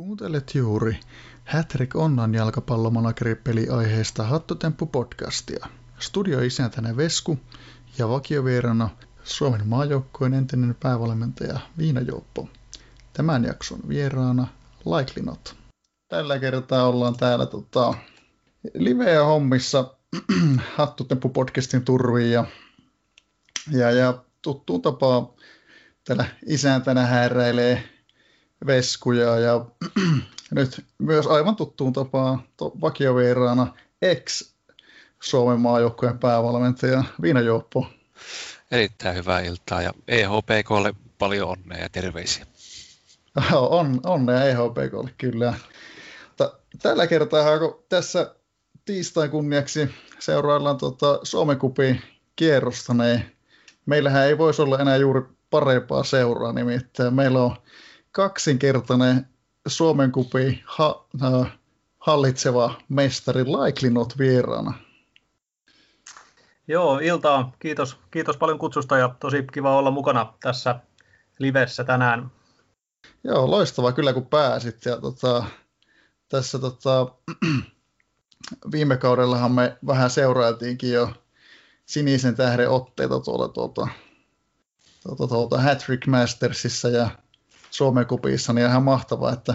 Kuuntelet juuri Hattrick Onnan jalkapallomanageri aiheesta Hattutemppu-podcastia. Studioisäntänä Vesku ja vakiovieraana Suomen maajoukkojen entinen päävalmentaja Viina Jouppo. Tämän jakson vieraana Laiklinot. Tällä kertaa ollaan täällä tota, liveä hommissa Hattutemppu-podcastin turviin ja, ja, ja tuttuun tapaan täällä isäntänä häräilee veskuja ja nyt myös aivan tuttuun tapaan vakiovieraana ex Suomen maajoukkojen päävalmentaja Viina Jouppo. Erittäin hyvää iltaa ja EHPKlle paljon onnea ja terveisiä. On, onnea EHPKlle kyllä. Mutta tällä kertaa, kun tässä tiistain kunniaksi seuraillaan tuota Suomen kupin kierrosta, niin meillähän ei voisi olla enää juuri parempaa seuraa, nimittäin meillä on kaksinkertainen Suomen kupi ha, äh, hallitseva mestari Laiklinot vieraana. Joo, iltaa. Kiitos, kiitos paljon kutsusta ja tosi kiva olla mukana tässä livessä tänään. Joo, loistavaa kyllä kun pääsit. Ja tota, tässä tota, viime kaudellahan me vähän seurailtiinkin jo sinisen tähden otteita tuolla tuolta, tuolta, tuolta Hattrick Mastersissa ja Suomen kupissa, niin ihan mahtavaa, että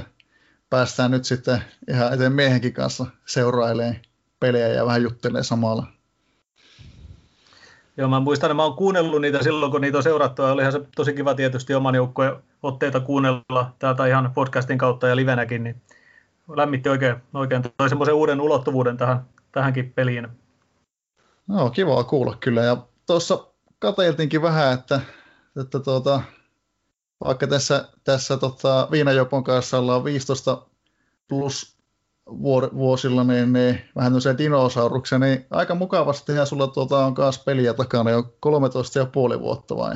päästään nyt sitten ihan eteen miehenkin kanssa seurailemaan pelejä ja vähän juttelee samalla. Joo, mä muistan, että mä oon kuunnellut niitä silloin, kun niitä on seurattu, ja olihan se tosi kiva tietysti oman joukkojen otteita kuunnella täältä ihan podcastin kautta ja livenäkin, niin lämmitti oikein, oikein toi semmoisen uuden ulottuvuuden tähän, tähänkin peliin. No, kiva kuulla kyllä, ja tuossa katseltiinkin vähän, että, että tuota, vaikka tässä, tässä tota, Viinajopon kanssa ollaan 15 plus vuosilla, niin, niin vähän tämmöisiä dinosauruksia, niin aika mukavasti ja sulla tuota, on kanssa peliä takana jo 13 ja puoli vuotta vai?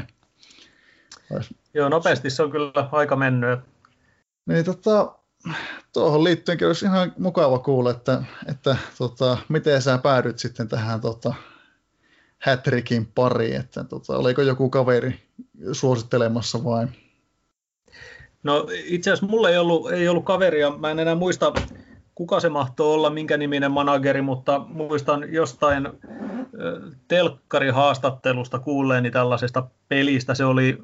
Joo, nopeasti se on kyllä aika mennyt. Niin tota, tuohon liittyenkin olisi ihan mukava kuulla, että, että tota, miten sä päädyt sitten tähän tota, Hattrickin pariin, että tota, oliko joku kaveri suosittelemassa vai? No itse asiassa mulla ei ollut, ei ollut kaveria, mä en enää muista kuka se mahtoi olla, minkä niminen manageri, mutta muistan jostain telkkarihaastattelusta kuulleeni tällaisesta pelistä, se oli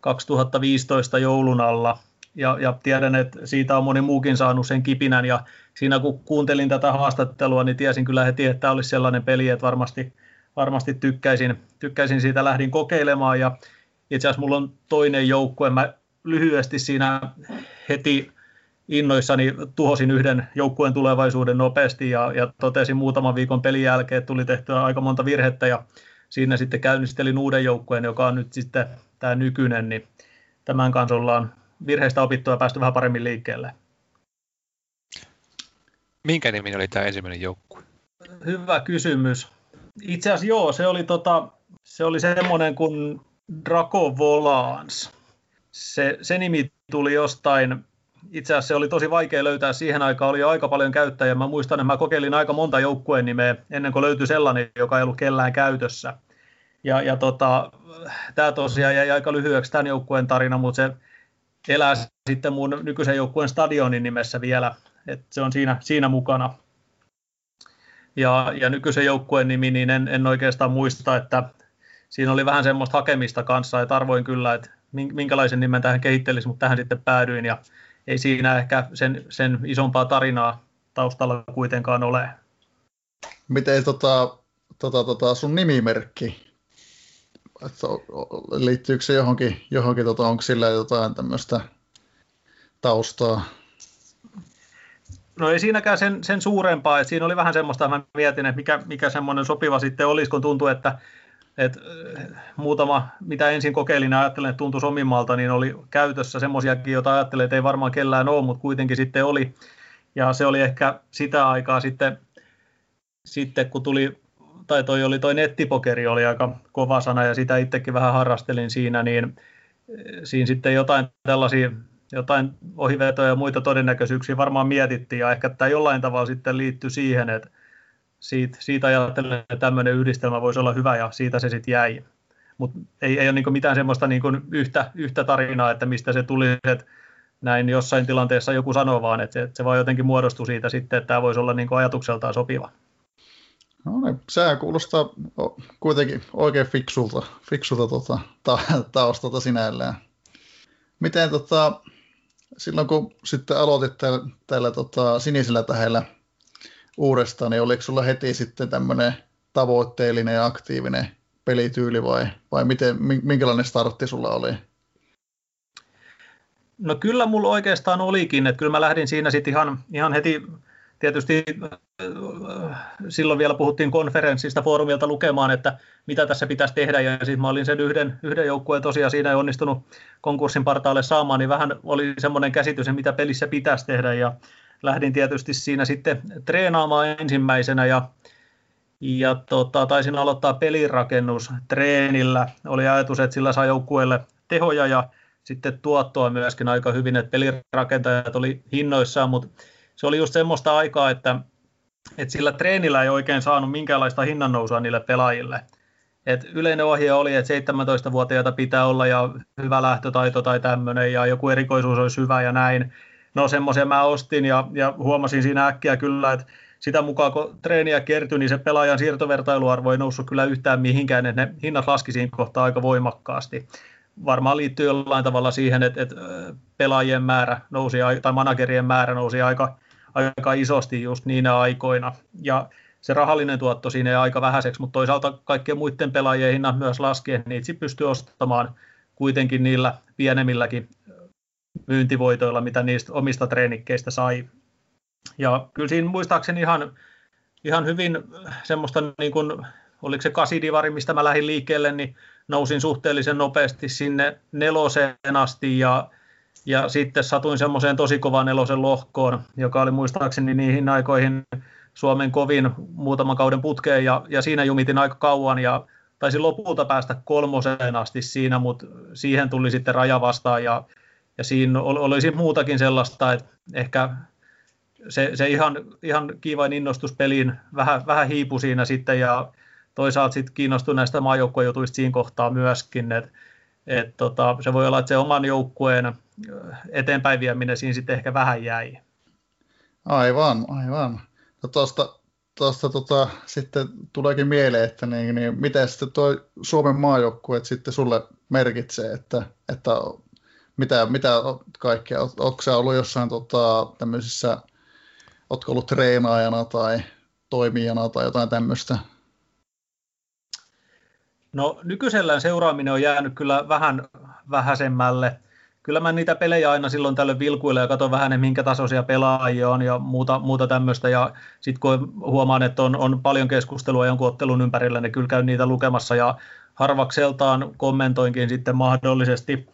2015 joulun alla, ja, ja tiedän, että siitä on moni muukin saanut sen kipinän, ja siinä kun kuuntelin tätä haastattelua, niin tiesin kyllä heti, että tämä olisi sellainen peli, että varmasti, varmasti tykkäisin, tykkäisin siitä, lähdin kokeilemaan, ja itse asiassa mulla on toinen joukkue, mä lyhyesti siinä heti innoissani tuhosin yhden joukkueen tulevaisuuden nopeasti ja, ja totesin muutaman viikon pelin jälkeen, että tuli tehtyä aika monta virhettä ja siinä sitten käynnistelin uuden joukkueen, joka on nyt sitten tämä nykyinen, niin tämän kanssa ollaan virheistä opittua ja päästy vähän paremmin liikkeelle. Minkä nimi oli tämä ensimmäinen joukkue? Hyvä kysymys. Itse asiassa joo, se oli, tota, se oli semmoinen kuin Draco Volans se, se nimi tuli jostain, itse asiassa se oli tosi vaikea löytää siihen aikaan, oli jo aika paljon käyttäjiä. Mä muistan, että mä kokeilin aika monta joukkueen nimeä ennen kuin löytyi sellainen, joka ei ollut kellään käytössä. Ja, ja tota, tämä tosiaan jäi aika lyhyeksi tämän joukkueen tarina, mutta se elää sitten mun nykyisen joukkueen stadionin nimessä vielä, että se on siinä, siinä mukana. Ja, ja nykyisen joukkueen nimi, niin en, en oikeastaan muista, että siinä oli vähän semmoista hakemista kanssa, että arvoin kyllä, että minkälaisen nimen tähän kehittelisi, mutta tähän sitten päädyin ja ei siinä ehkä sen, sen isompaa tarinaa taustalla kuitenkaan ole. Miten tota, tota, tota sun nimimerkki, että liittyykö se johonkin, johonkin tota, onko sillä jotain tämmöistä taustaa? No ei siinäkään sen, sen suurempaa, että siinä oli vähän semmoista, että mä mietin, että mikä, mikä semmoinen sopiva sitten olisi, kun tuntuu, että et, äh, muutama, mitä ensin kokeilin ja ajattelin, että tuntuisi omimmalta, niin oli käytössä semmoisiakin, joita ajattelin, että ei varmaan kellään ole, mutta kuitenkin sitten oli. Ja se oli ehkä sitä aikaa sitten, sitten kun tuli, tai toi oli toi nettipokeri oli aika kova sana ja sitä itsekin vähän harrastelin siinä, niin äh, siinä sitten jotain tällaisia jotain ohivetoja ja muita todennäköisyyksiä varmaan mietittiin ja ehkä tämä jollain tavalla sitten liittyi siihen, että siitä, siitä ajattelen, että tämmöinen yhdistelmä voisi olla hyvä ja siitä se sitten jäi. Mutta ei, ei ole niinku mitään semmoista niinku yhtä, yhtä tarinaa, että mistä se tuli, että näin jossain tilanteessa joku sanoo vaan, että se, että se vaan jotenkin muodostui siitä sitten, että tämä voisi olla niin kuin ajatukseltaan sopiva. No niin, sehän kuulostaa kuitenkin oikein fiksulta, fiksulta tota, ta, taustalta sinällään. Miten tota, silloin kun sitten aloitit tällä, tota, sinisellä tähdellä uudestaan, niin oliko sulla heti sitten tämmöinen tavoitteellinen ja aktiivinen pelityyli vai, vai miten, minkälainen startti sulla oli? No kyllä mulla oikeastaan olikin, että kyllä mä lähdin siinä sitten ihan, ihan heti tietysti äh, silloin vielä puhuttiin konferenssista foorumilta lukemaan, että mitä tässä pitäisi tehdä, ja sitten mä olin sen yhden, yhden joukkueen tosiaan siinä ei onnistunut konkurssin partaalle saamaan, niin vähän oli semmoinen käsitys, mitä pelissä pitäisi tehdä, ja lähdin tietysti siinä sitten treenaamaan ensimmäisenä, ja ja tota, taisin aloittaa pelirakennus treenillä. Oli ajatus, että sillä saa joukkueelle tehoja ja sitten tuottoa myöskin aika hyvin, että pelirakentajat oli hinnoissaan, mutta se oli just semmoista aikaa, että, että sillä treenillä ei oikein saanut minkäänlaista hinnannousua niille pelaajille. Et yleinen ohje oli, että 17-vuotiaita pitää olla ja hyvä lähtötaito tai tämmöinen ja joku erikoisuus olisi hyvä ja näin. No semmoisen mä ostin ja, ja huomasin siinä äkkiä kyllä, että sitä mukaan kun treeniä kertyi, niin se pelaajan siirtovertailuarvo ei noussut kyllä yhtään mihinkään, että ne hinnat laski siinä kohtaa aika voimakkaasti. Varmaan liittyy jollain tavalla siihen, että, että pelaajien määrä nousi, tai managerien määrä nousi aika, aika isosti just niinä aikoina. Ja se rahallinen tuotto siinä ei aika vähäiseksi, mutta toisaalta kaikkien muiden pelaajien hinnat myös laskien, niin itse pystyy ostamaan kuitenkin niillä pienemmilläkin myyntivoitoilla, mitä niistä omista treenikkeistä sai. Ja kyllä siinä muistaakseni ihan, ihan hyvin semmoista, niin kuin, oliko se kasidivari, mistä mä lähdin liikkeelle, niin nousin suhteellisen nopeasti sinne neloseen asti ja, ja sitten satuin semmoiseen tosi kovaan nelosen lohkoon, joka oli muistaakseni niihin aikoihin Suomen kovin muutaman kauden putkeen ja, ja siinä jumitin aika kauan ja taisin lopulta päästä kolmoseen asti siinä, mutta siihen tuli sitten raja vastaan ja, ja siinä olisi muutakin sellaista, että ehkä se, se ihan, ihan kiivain innostus peliin vähän, vähän hiipu siinä sitten ja toisaalta sitten kiinnostui näistä maajoukkuejutuista siinä kohtaa myöskin, että et tota, se voi olla, että se oman joukkueen eteenpäin vieminen siinä sitten ehkä vähän jäi. Aivan, aivan. No tuosta, tuosta tota, sitten tuleekin mieleen, että niin, niin miten sitten tuo Suomen maajoukkueet sitten sulle merkitsee, että, että mitä, mitä kaikkea, onko se ollut jossain tota, tämmöisissä Oletko ollut treenaajana tai toimijana tai jotain tämmöistä? No nykyisellään seuraaminen on jäänyt kyllä vähän vähäisemmälle. Kyllä mä niitä pelejä aina silloin tällöin vilkuille ja katson vähän, minkä tasoisia pelaajia on ja muuta, muuta tämmöistä. Ja sitten kun huomaan, että on, on paljon keskustelua jonkun ottelun ympärillä, niin kyllä käyn niitä lukemassa ja harvakseltaan kommentoinkin sitten mahdollisesti.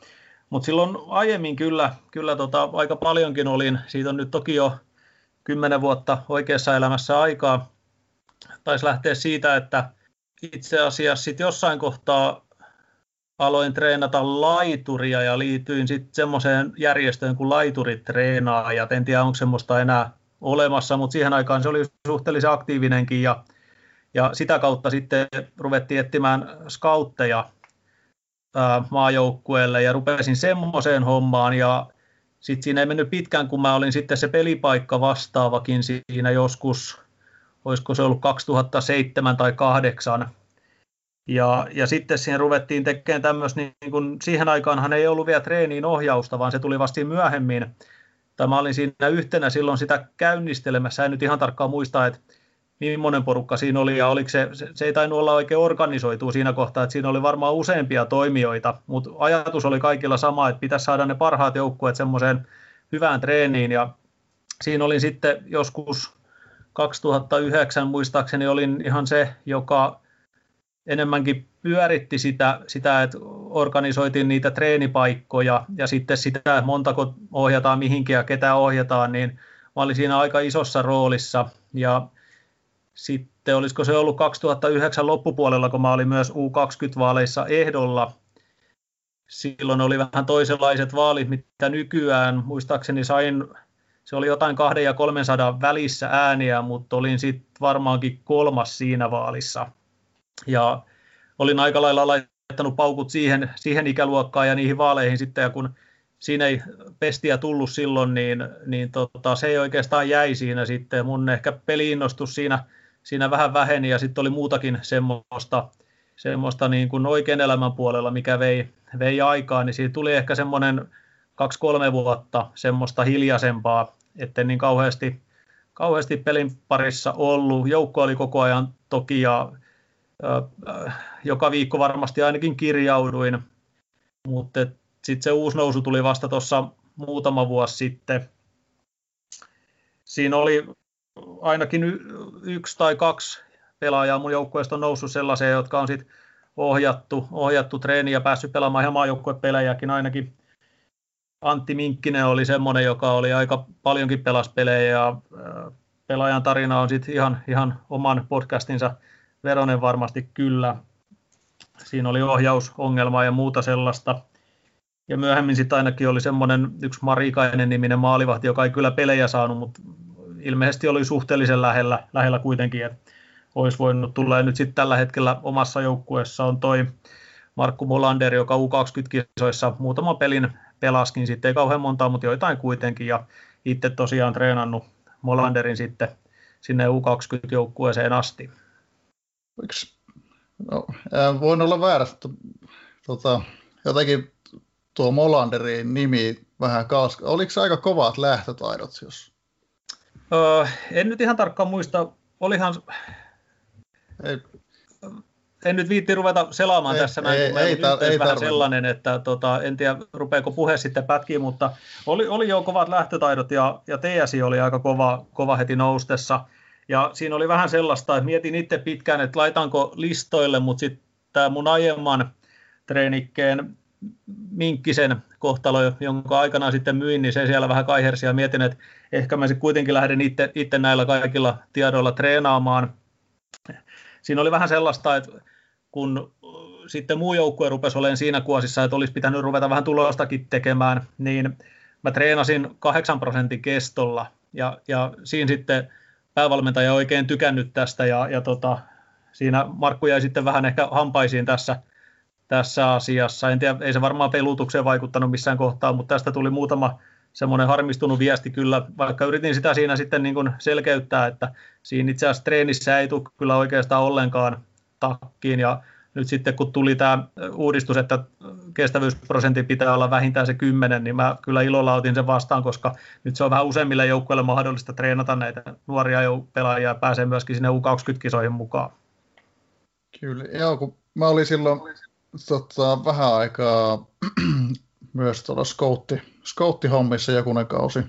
Mutta silloin aiemmin kyllä, kyllä tota, aika paljonkin olin, siitä on nyt toki jo kymmenen vuotta oikeassa elämässä aikaa. Taisi lähteä siitä, että itse asiassa sit jossain kohtaa aloin treenata laituria ja liityin sitten semmoiseen järjestöön kuin laiturit treenaajat. En tiedä, onko semmoista enää olemassa, mutta siihen aikaan se oli suhteellisen aktiivinenkin ja, ja sitä kautta sitten ruvettiin etsimään skautteja maajoukkueelle ja rupesin semmoiseen hommaan ja sitten siinä ei mennyt pitkään, kun mä olin sitten se pelipaikka vastaavakin siinä joskus, olisiko se ollut 2007 tai 2008. Ja, ja sitten siihen ruvettiin tekemään tämmöistä, niin, kun siihen aikaanhan ei ollut vielä treeniin ohjausta, vaan se tuli vasta myöhemmin. Tai mä olin siinä yhtenä silloin sitä käynnistelemässä, en nyt ihan tarkkaan muista, että millainen porukka siinä oli ja oliko se, se, se ei tainnut olla oikein organisoitu siinä kohtaa, että siinä oli varmaan useampia toimijoita, mutta ajatus oli kaikilla sama, että pitäisi saada ne parhaat joukkueet semmoiseen hyvään treeniin ja siinä olin sitten joskus 2009 muistaakseni olin ihan se, joka enemmänkin pyöritti sitä, sitä, että organisoitiin niitä treenipaikkoja ja sitten sitä, montako ohjataan mihinkin ja ketä ohjataan, niin mä olin siinä aika isossa roolissa ja sitten olisiko se ollut 2009 loppupuolella, kun mä olin myös U20-vaaleissa ehdolla. Silloin oli vähän toisenlaiset vaalit, mitä nykyään. Muistaakseni sain, se oli jotain kahden ja 300 välissä ääniä, mutta olin sitten varmaankin kolmas siinä vaalissa. Ja olin aika lailla laittanut paukut siihen, siihen ikäluokkaan ja niihin vaaleihin sitten, ja kun siinä ei pestiä tullut silloin, niin, niin tota, se ei oikeastaan jäi siinä sitten. Mun ehkä peliinnostus siinä, siinä vähän väheni ja sitten oli muutakin semmoista, semmoista niin kuin oikean elämän puolella, mikä vei, vei aikaa, niin siitä tuli ehkä semmoinen kaksi-kolme vuotta semmoista hiljaisempaa, etten niin kauheasti, kauheasti pelin parissa ollut. Joukko oli koko ajan toki ja joka viikko varmasti ainakin kirjauduin, mutta sitten se uusi nousu tuli vasta tuossa muutama vuosi sitten. Siinä oli ainakin y- yksi tai kaksi pelaajaa mun joukkueesta on noussut sellaiseen, jotka on sitten ohjattu, ohjattu treeni ja päässyt pelaamaan ihan maajoukkuepelejäkin ainakin. Antti Minkkinen oli semmoinen, joka oli aika paljonkin pelaspelejä ja pelaajan tarina on sitten ihan, ihan oman podcastinsa veronen varmasti kyllä. Siinä oli ohjausongelmaa ja muuta sellaista. Ja myöhemmin sitten ainakin oli semmoinen yksi Marikainen niminen maalivahti, joka ei kyllä pelejä saanut, mutta ilmeisesti oli suhteellisen lähellä, lähellä kuitenkin, että olisi voinut tulla. Ja nyt sitten tällä hetkellä omassa joukkueessa on toi Markku Molander, joka U20-kisoissa muutama pelin pelaskin, sitten ei kauhean montaa, mutta joitain kuitenkin. Ja itse tosiaan treenannut Molanderin sitten sinne U20-joukkueeseen asti. No, voin olla väärässä, tota, jotenkin tuo Molanderin nimi vähän kaas. Oliko aika kovat lähtötaidot? Jos... Öö, en nyt ihan tarkkaan muista. Olihan... Ei. En nyt viitti ruveta selaamaan ei, tässä näin, ei, kun ei, ei, ei vähän sellainen, että tota, en tiedä rupeako puhe sitten pätkiin, mutta oli, oli jo kovat lähtötaidot ja, ja TSI oli aika kova, kova heti noustessa. Ja siinä oli vähän sellaista, että mietin itse pitkään, että laitanko listoille, mutta sitten tämä mun aiemman treenikkeen Minkkisen kohtalo, jonka aikanaan sitten myin, niin se siellä vähän kaihersi ja mietin, että ehkä mä sitten kuitenkin lähden itse, itse näillä kaikilla tiedoilla treenaamaan. Siinä oli vähän sellaista, että kun sitten muu joukkue rupesi olemaan siinä kuosissa, että olisi pitänyt ruveta vähän tulostakin tekemään, niin mä treenasin 8 prosentin kestolla ja, ja siinä sitten päävalmentaja oikein tykännyt tästä ja, ja tota, siinä Markku jäi sitten vähän ehkä hampaisiin tässä, tässä asiassa. En tiedä, ei se varmaan pelutukseen vaikuttanut missään kohtaa, mutta tästä tuli muutama semmoinen harmistunut viesti kyllä, vaikka yritin sitä siinä sitten niin kuin selkeyttää, että siinä itse asiassa treenissä ei tule kyllä oikeastaan ollenkaan takkiin ja nyt sitten kun tuli tämä uudistus, että kestävyysprosentti pitää olla vähintään se 10, niin mä kyllä ilolla otin sen vastaan, koska nyt se on vähän useimmille joukkueille mahdollista treenata näitä nuoria pelaajia ja pääsee myöskin sinne U20-kisoihin mukaan. Kyllä, joo, kun mä olin silloin tota, vähän aikaa myös tuolla scoutti, scoutti-hommissa jokunen kausi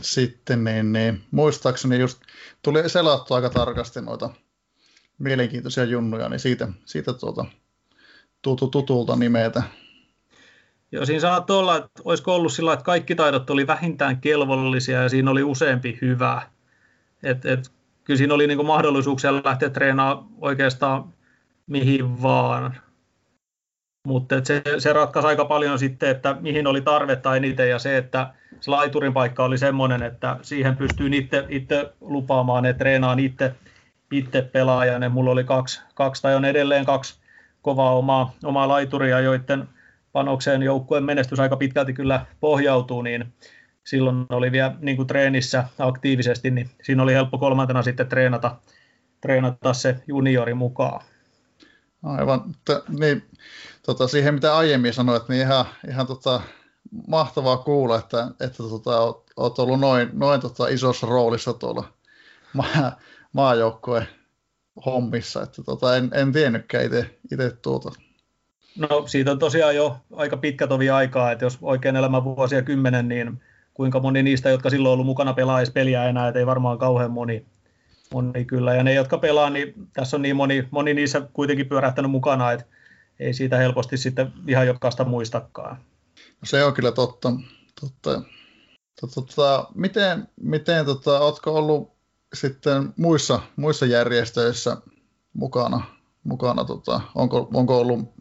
sitten, niin, niin muistaakseni just tuli selattua aika tarkasti noita mielenkiintoisia junnuja, niin siitä, siitä tuota, tutu, tutulta nimetä. Joo, siinä saattoi olla, että olisiko ollut sillä että kaikki taidot oli vähintään kelvollisia ja siinä oli useampi hyvä. Et, et, kyllä siinä oli niinku mahdollisuuksia lähteä treenaamaan oikeastaan mihin vaan. Mutta se, se ratkaisi aika paljon sitten, että mihin oli tarvetta eniten ja se, että se laiturin paikka oli semmoinen, että siihen pystyy itse, itse lupaamaan, että treenaan itse, itse pelaajan. Ja mulla oli kaksi, kaksi tai on edelleen kaksi kovaa omaa, omaa laituria, joiden panokseen joukkueen menestys aika pitkälti kyllä pohjautuu, niin silloin oli vielä niin kuin treenissä aktiivisesti, niin siinä oli helppo kolmantena sitten treenata, treenata se juniori mukaan. Aivan, t- niin, tota, siihen mitä aiemmin sanoit, niin ihan, ihan tota, mahtavaa kuulla, että, että tota, oot, ollut noin, noin tota, isossa roolissa tuolla maa, maajoukkojen hommissa, että tota, en, en tiennytkään itse tuota. No siitä on tosiaan jo aika pitkä tovi aikaa, että jos oikein elämä vuosia kymmenen, niin kuinka moni niistä, jotka silloin ollut mukana pelaisi peliä enää, että ei varmaan kauhean moni, moni kyllä. Ja ne, jotka pelaa, niin tässä on niin moni, moni niissä kuitenkin pyörähtänyt mukana, että ei siitä helposti sitten ihan jokaista muistakaan. No se on kyllä totta. totta. Tota, miten, miten tota, oletko ollut sitten muissa, muissa järjestöissä mukana? mukana tota, onko, onko ollut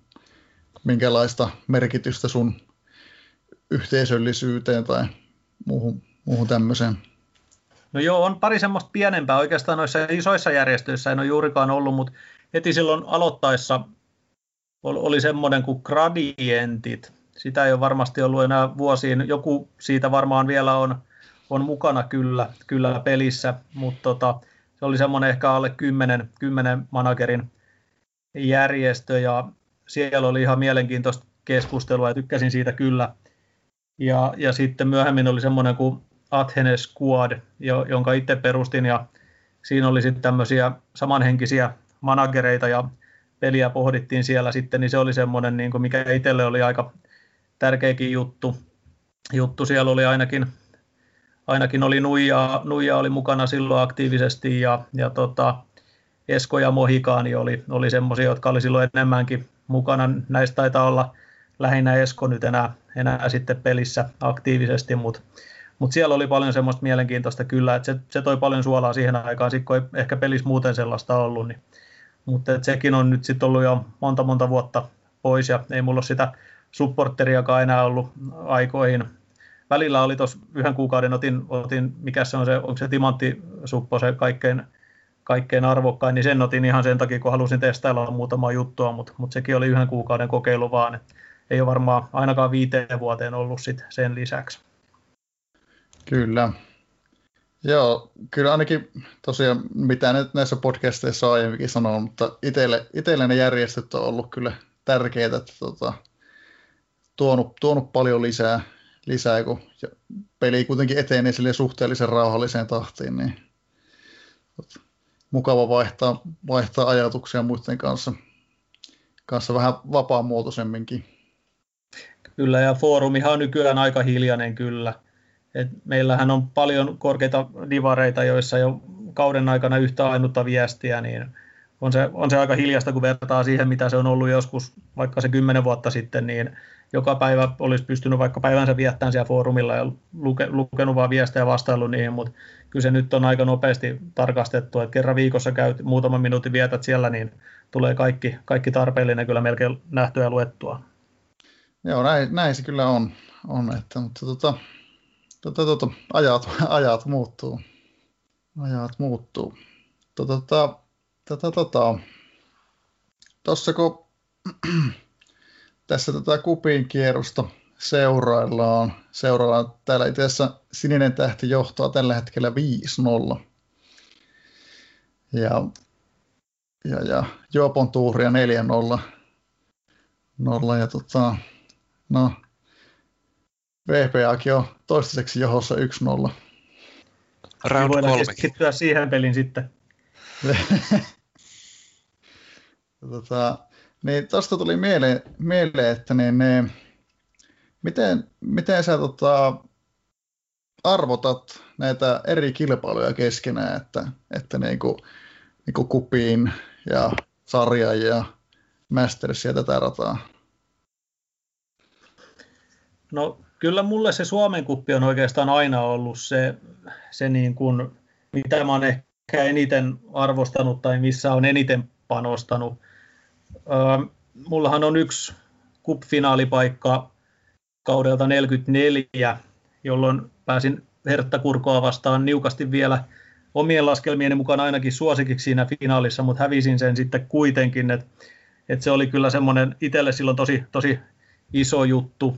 minkälaista merkitystä sun yhteisöllisyyteen tai muuhun, muuhun tämmöiseen? No joo, on pari semmoista pienempää. Oikeastaan noissa isoissa järjestöissä en ole juurikaan ollut, mutta heti silloin aloittaessa oli semmoinen kuin gradientit. sitä ei ole varmasti ollut enää vuosiin. Joku siitä varmaan vielä on, on mukana kyllä, kyllä pelissä, mutta tota, se oli semmoinen ehkä alle 10, 10 managerin järjestö ja siellä oli ihan mielenkiintoista keskustelua ja tykkäsin siitä kyllä. Ja, ja sitten myöhemmin oli semmoinen kuin Athene Squad, jonka itse perustin ja siinä oli sitten tämmöisiä samanhenkisiä managereita ja peliä pohdittiin siellä sitten, niin se oli semmoinen, niin kuin mikä itselle oli aika tärkeäkin juttu. juttu. Siellä oli ainakin, ainakin oli Nuija, Nuija oli mukana silloin aktiivisesti ja, ja tota, Esko ja Mohikaani oli, oli semmoisia, jotka oli silloin enemmänkin mukana. Näistä taitaa olla lähinnä Esko nyt enää, enää sitten pelissä aktiivisesti, mutta mut siellä oli paljon semmoista mielenkiintoista kyllä, että se, se toi paljon suolaa siihen aikaan, sit kun ei ehkä pelissä muuten sellaista ollut, niin mutta sekin on nyt sitten ollut jo monta monta vuotta pois ja ei mulla ole sitä supporteriakaan enää ollut aikoihin. Välillä oli tuossa yhden kuukauden, otin, otin mikä se on se, onko se timanttisuppo se kaikkein, kaikkein arvokkain, niin sen otin ihan sen takia, kun halusin testailla muutamaa juttua, mutta, mutta sekin oli yhden kuukauden kokeilu vaan, että ei ole varmaan ainakaan viiteen vuoteen ollut sit sen lisäksi. Kyllä. Joo, kyllä ainakin tosiaan, mitä nyt näissä podcasteissa aiemminkin sanonut, mutta itselle, itselle ne järjestöt on ollut kyllä tärkeitä, että tota, tuonut, tuonut paljon lisää, lisää kun peli kuitenkin etenee sille suhteellisen rauhalliseen tahtiin, niin tota, mukava vaihtaa, vaihtaa ajatuksia muiden kanssa, kanssa vähän vapaamuotoisemminkin. Kyllä, ja foorumihan on nykyään aika hiljainen kyllä. Et meillähän on paljon korkeita divareita, joissa jo kauden aikana yhtä ainutta viestiä, niin on se, on se aika hiljasta, kun vertaa siihen, mitä se on ollut joskus vaikka se kymmenen vuotta sitten, niin joka päivä olisi pystynyt vaikka päivänsä viettämään siellä foorumilla ja luke, lukenut vaan viestejä ja vastaillut niihin, mutta kyllä se nyt on aika nopeasti tarkastettu, että kerran viikossa käyt muutaman minuutin vietät siellä, niin tulee kaikki, kaikki tarpeellinen kyllä melkein nähtyä ja luettua. Joo, näin, näin se kyllä on, on että, mutta tota, tota, tota, ajat, ajat muuttuu. Ajat muuttuu. Tota, tota, tota, tota. Tossa kun tässä tätä kupin kierrosta seuraillaan, seuraillaan täällä itse asiassa sininen tähti johtaa tällä hetkellä 5-0. Ja, ja, ja Joopon tuuria 4-0. Nolla, ja tota, no, VPAkin on toistaiseksi johossa 1-0. Round voidaan kolme. keskittyä siihen pelin sitten. tota, niin tuosta tuli mieleen, mieleen että niin, ne, miten, miten sä tota, arvotat näitä eri kilpailuja keskenään, että, että niin kuin, niin kuin kupiin ja sarja ja Masters ja tätä rataa? No kyllä mulle se Suomen kuppi on oikeastaan aina ollut se, se niin kuin, mitä mä oon ehkä eniten arvostanut tai missä on eniten panostanut. Öö, mullahan on yksi cup-finaalipaikka kaudelta 44, jolloin pääsin Hertta Kurkoa vastaan niukasti vielä omien laskelmieni mukaan ainakin suosikiksi siinä finaalissa, mutta hävisin sen sitten kuitenkin, että et se oli kyllä semmoinen itselle silloin tosi, tosi iso juttu,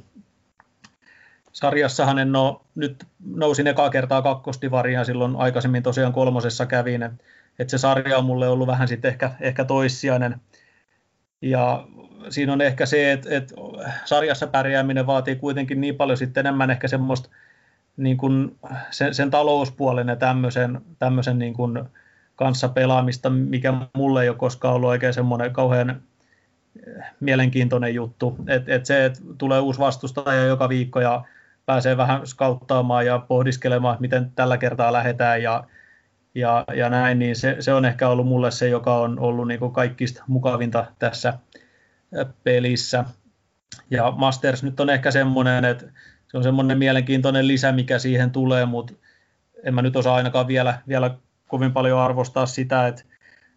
sarjassahan en ole, nyt nousin ekaa kertaa kakkostivariin silloin aikaisemmin tosiaan kolmosessa kävin, että et se sarja on mulle ollut vähän sitten ehkä, ehkä toissijainen. Ja siinä on ehkä se, että, että sarjassa pärjääminen vaatii kuitenkin niin paljon sitten enemmän ehkä semmoista niin kuin sen, sen talouspuolen ja tämmöisen, tämmöisen niin kuin kanssa pelaamista, mikä mulle ei ole koskaan ollut oikein semmoinen kauhean mielenkiintoinen juttu. että et se, että tulee uusi vastustaja joka viikko ja pääsee vähän skauttaamaan ja pohdiskelemaan, miten tällä kertaa lähdetään ja, ja, ja näin, niin se, se, on ehkä ollut mulle se, joka on ollut niin kaikista mukavinta tässä pelissä. Ja Masters nyt on ehkä semmoinen, että se on semmoinen mielenkiintoinen lisä, mikä siihen tulee, mutta en mä nyt osaa ainakaan vielä, vielä kovin paljon arvostaa sitä, että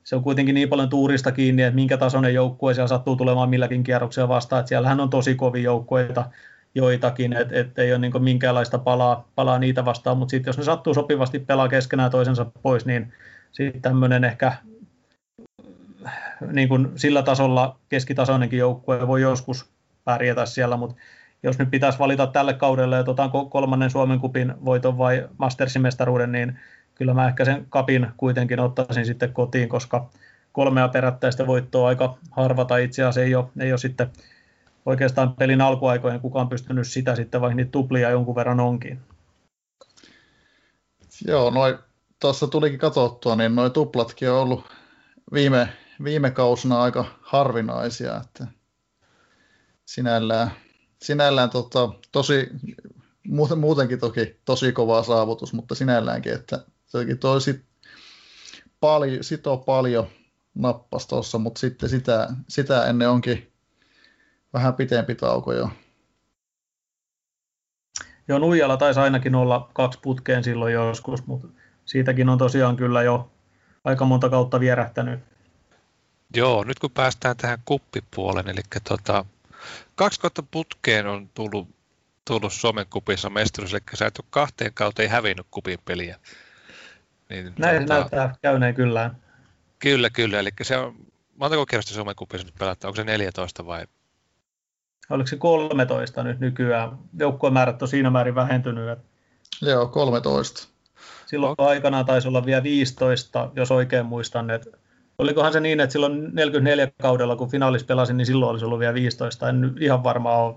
se on kuitenkin niin paljon tuurista kiinni, että minkä tasoinen joukkue siellä sattuu tulemaan milläkin kierroksella vastaan, että siellähän on tosi kovia joukkueita, joitakin, että et ei ole niin minkäänlaista palaa, palaa niitä vastaan, mutta sitten jos ne sattuu sopivasti pelaa keskenään toisensa pois, niin sitten tämmöinen ehkä niin kuin sillä tasolla keskitasoinenkin joukkue voi joskus pärjätä siellä, mutta jos nyt pitäisi valita tälle kaudelle, että otanko kolmannen Suomen kupin voiton vai Mastersin mestaruuden, niin kyllä mä ehkä sen kapin kuitenkin ottaisin sitten kotiin, koska kolmea perättäistä voittoa aika harva, tai itse asiassa ei ole, ei ole sitten oikeastaan pelin alkuaikojen kukaan pystynyt sitä sitten, vaikka niitä tuplia jonkun verran onkin. Joo, noin tuossa tulikin katsottua, niin noin tuplatkin on ollut viime, viime kausina aika harvinaisia, että sinällään, sinällään tota, tosi, muutenkin toki tosi kova saavutus, mutta sinälläänkin, että sekin toi sit paljon, sitoo paljon nappas tuossa, mutta sitten sitä, sitä ennen onkin vähän pitempi tauko jo. Joo, Nuijalla taisi ainakin olla kaksi putkeen silloin joskus, mutta siitäkin on tosiaan kyllä jo aika monta kautta vierähtänyt. Joo, nyt kun päästään tähän kuppipuoleen, eli tota, kaksi kautta putkeen on tullut, tullut Suomen kupissa mestaruus, eli sä et ole kahteen kauteen hävinnyt kupin peliä. Niin, Näin tota, näyttää käyneen kyllä. Kyllä, kyllä, eli se on, montako kerrasta Suomen kupissa nyt pelataan, onko se 14 vai? Oliko se 13 nyt nykyään? Joukkueen määrät on siinä määrin vähentynyt. Joo, 13. Silloin okay. aikanaan taisi olla vielä 15, jos oikein muistan. Että olikohan se niin, että silloin 44 kaudella, kun finaalis pelasin, niin silloin olisi ollut vielä 15. En ihan varmaan ole.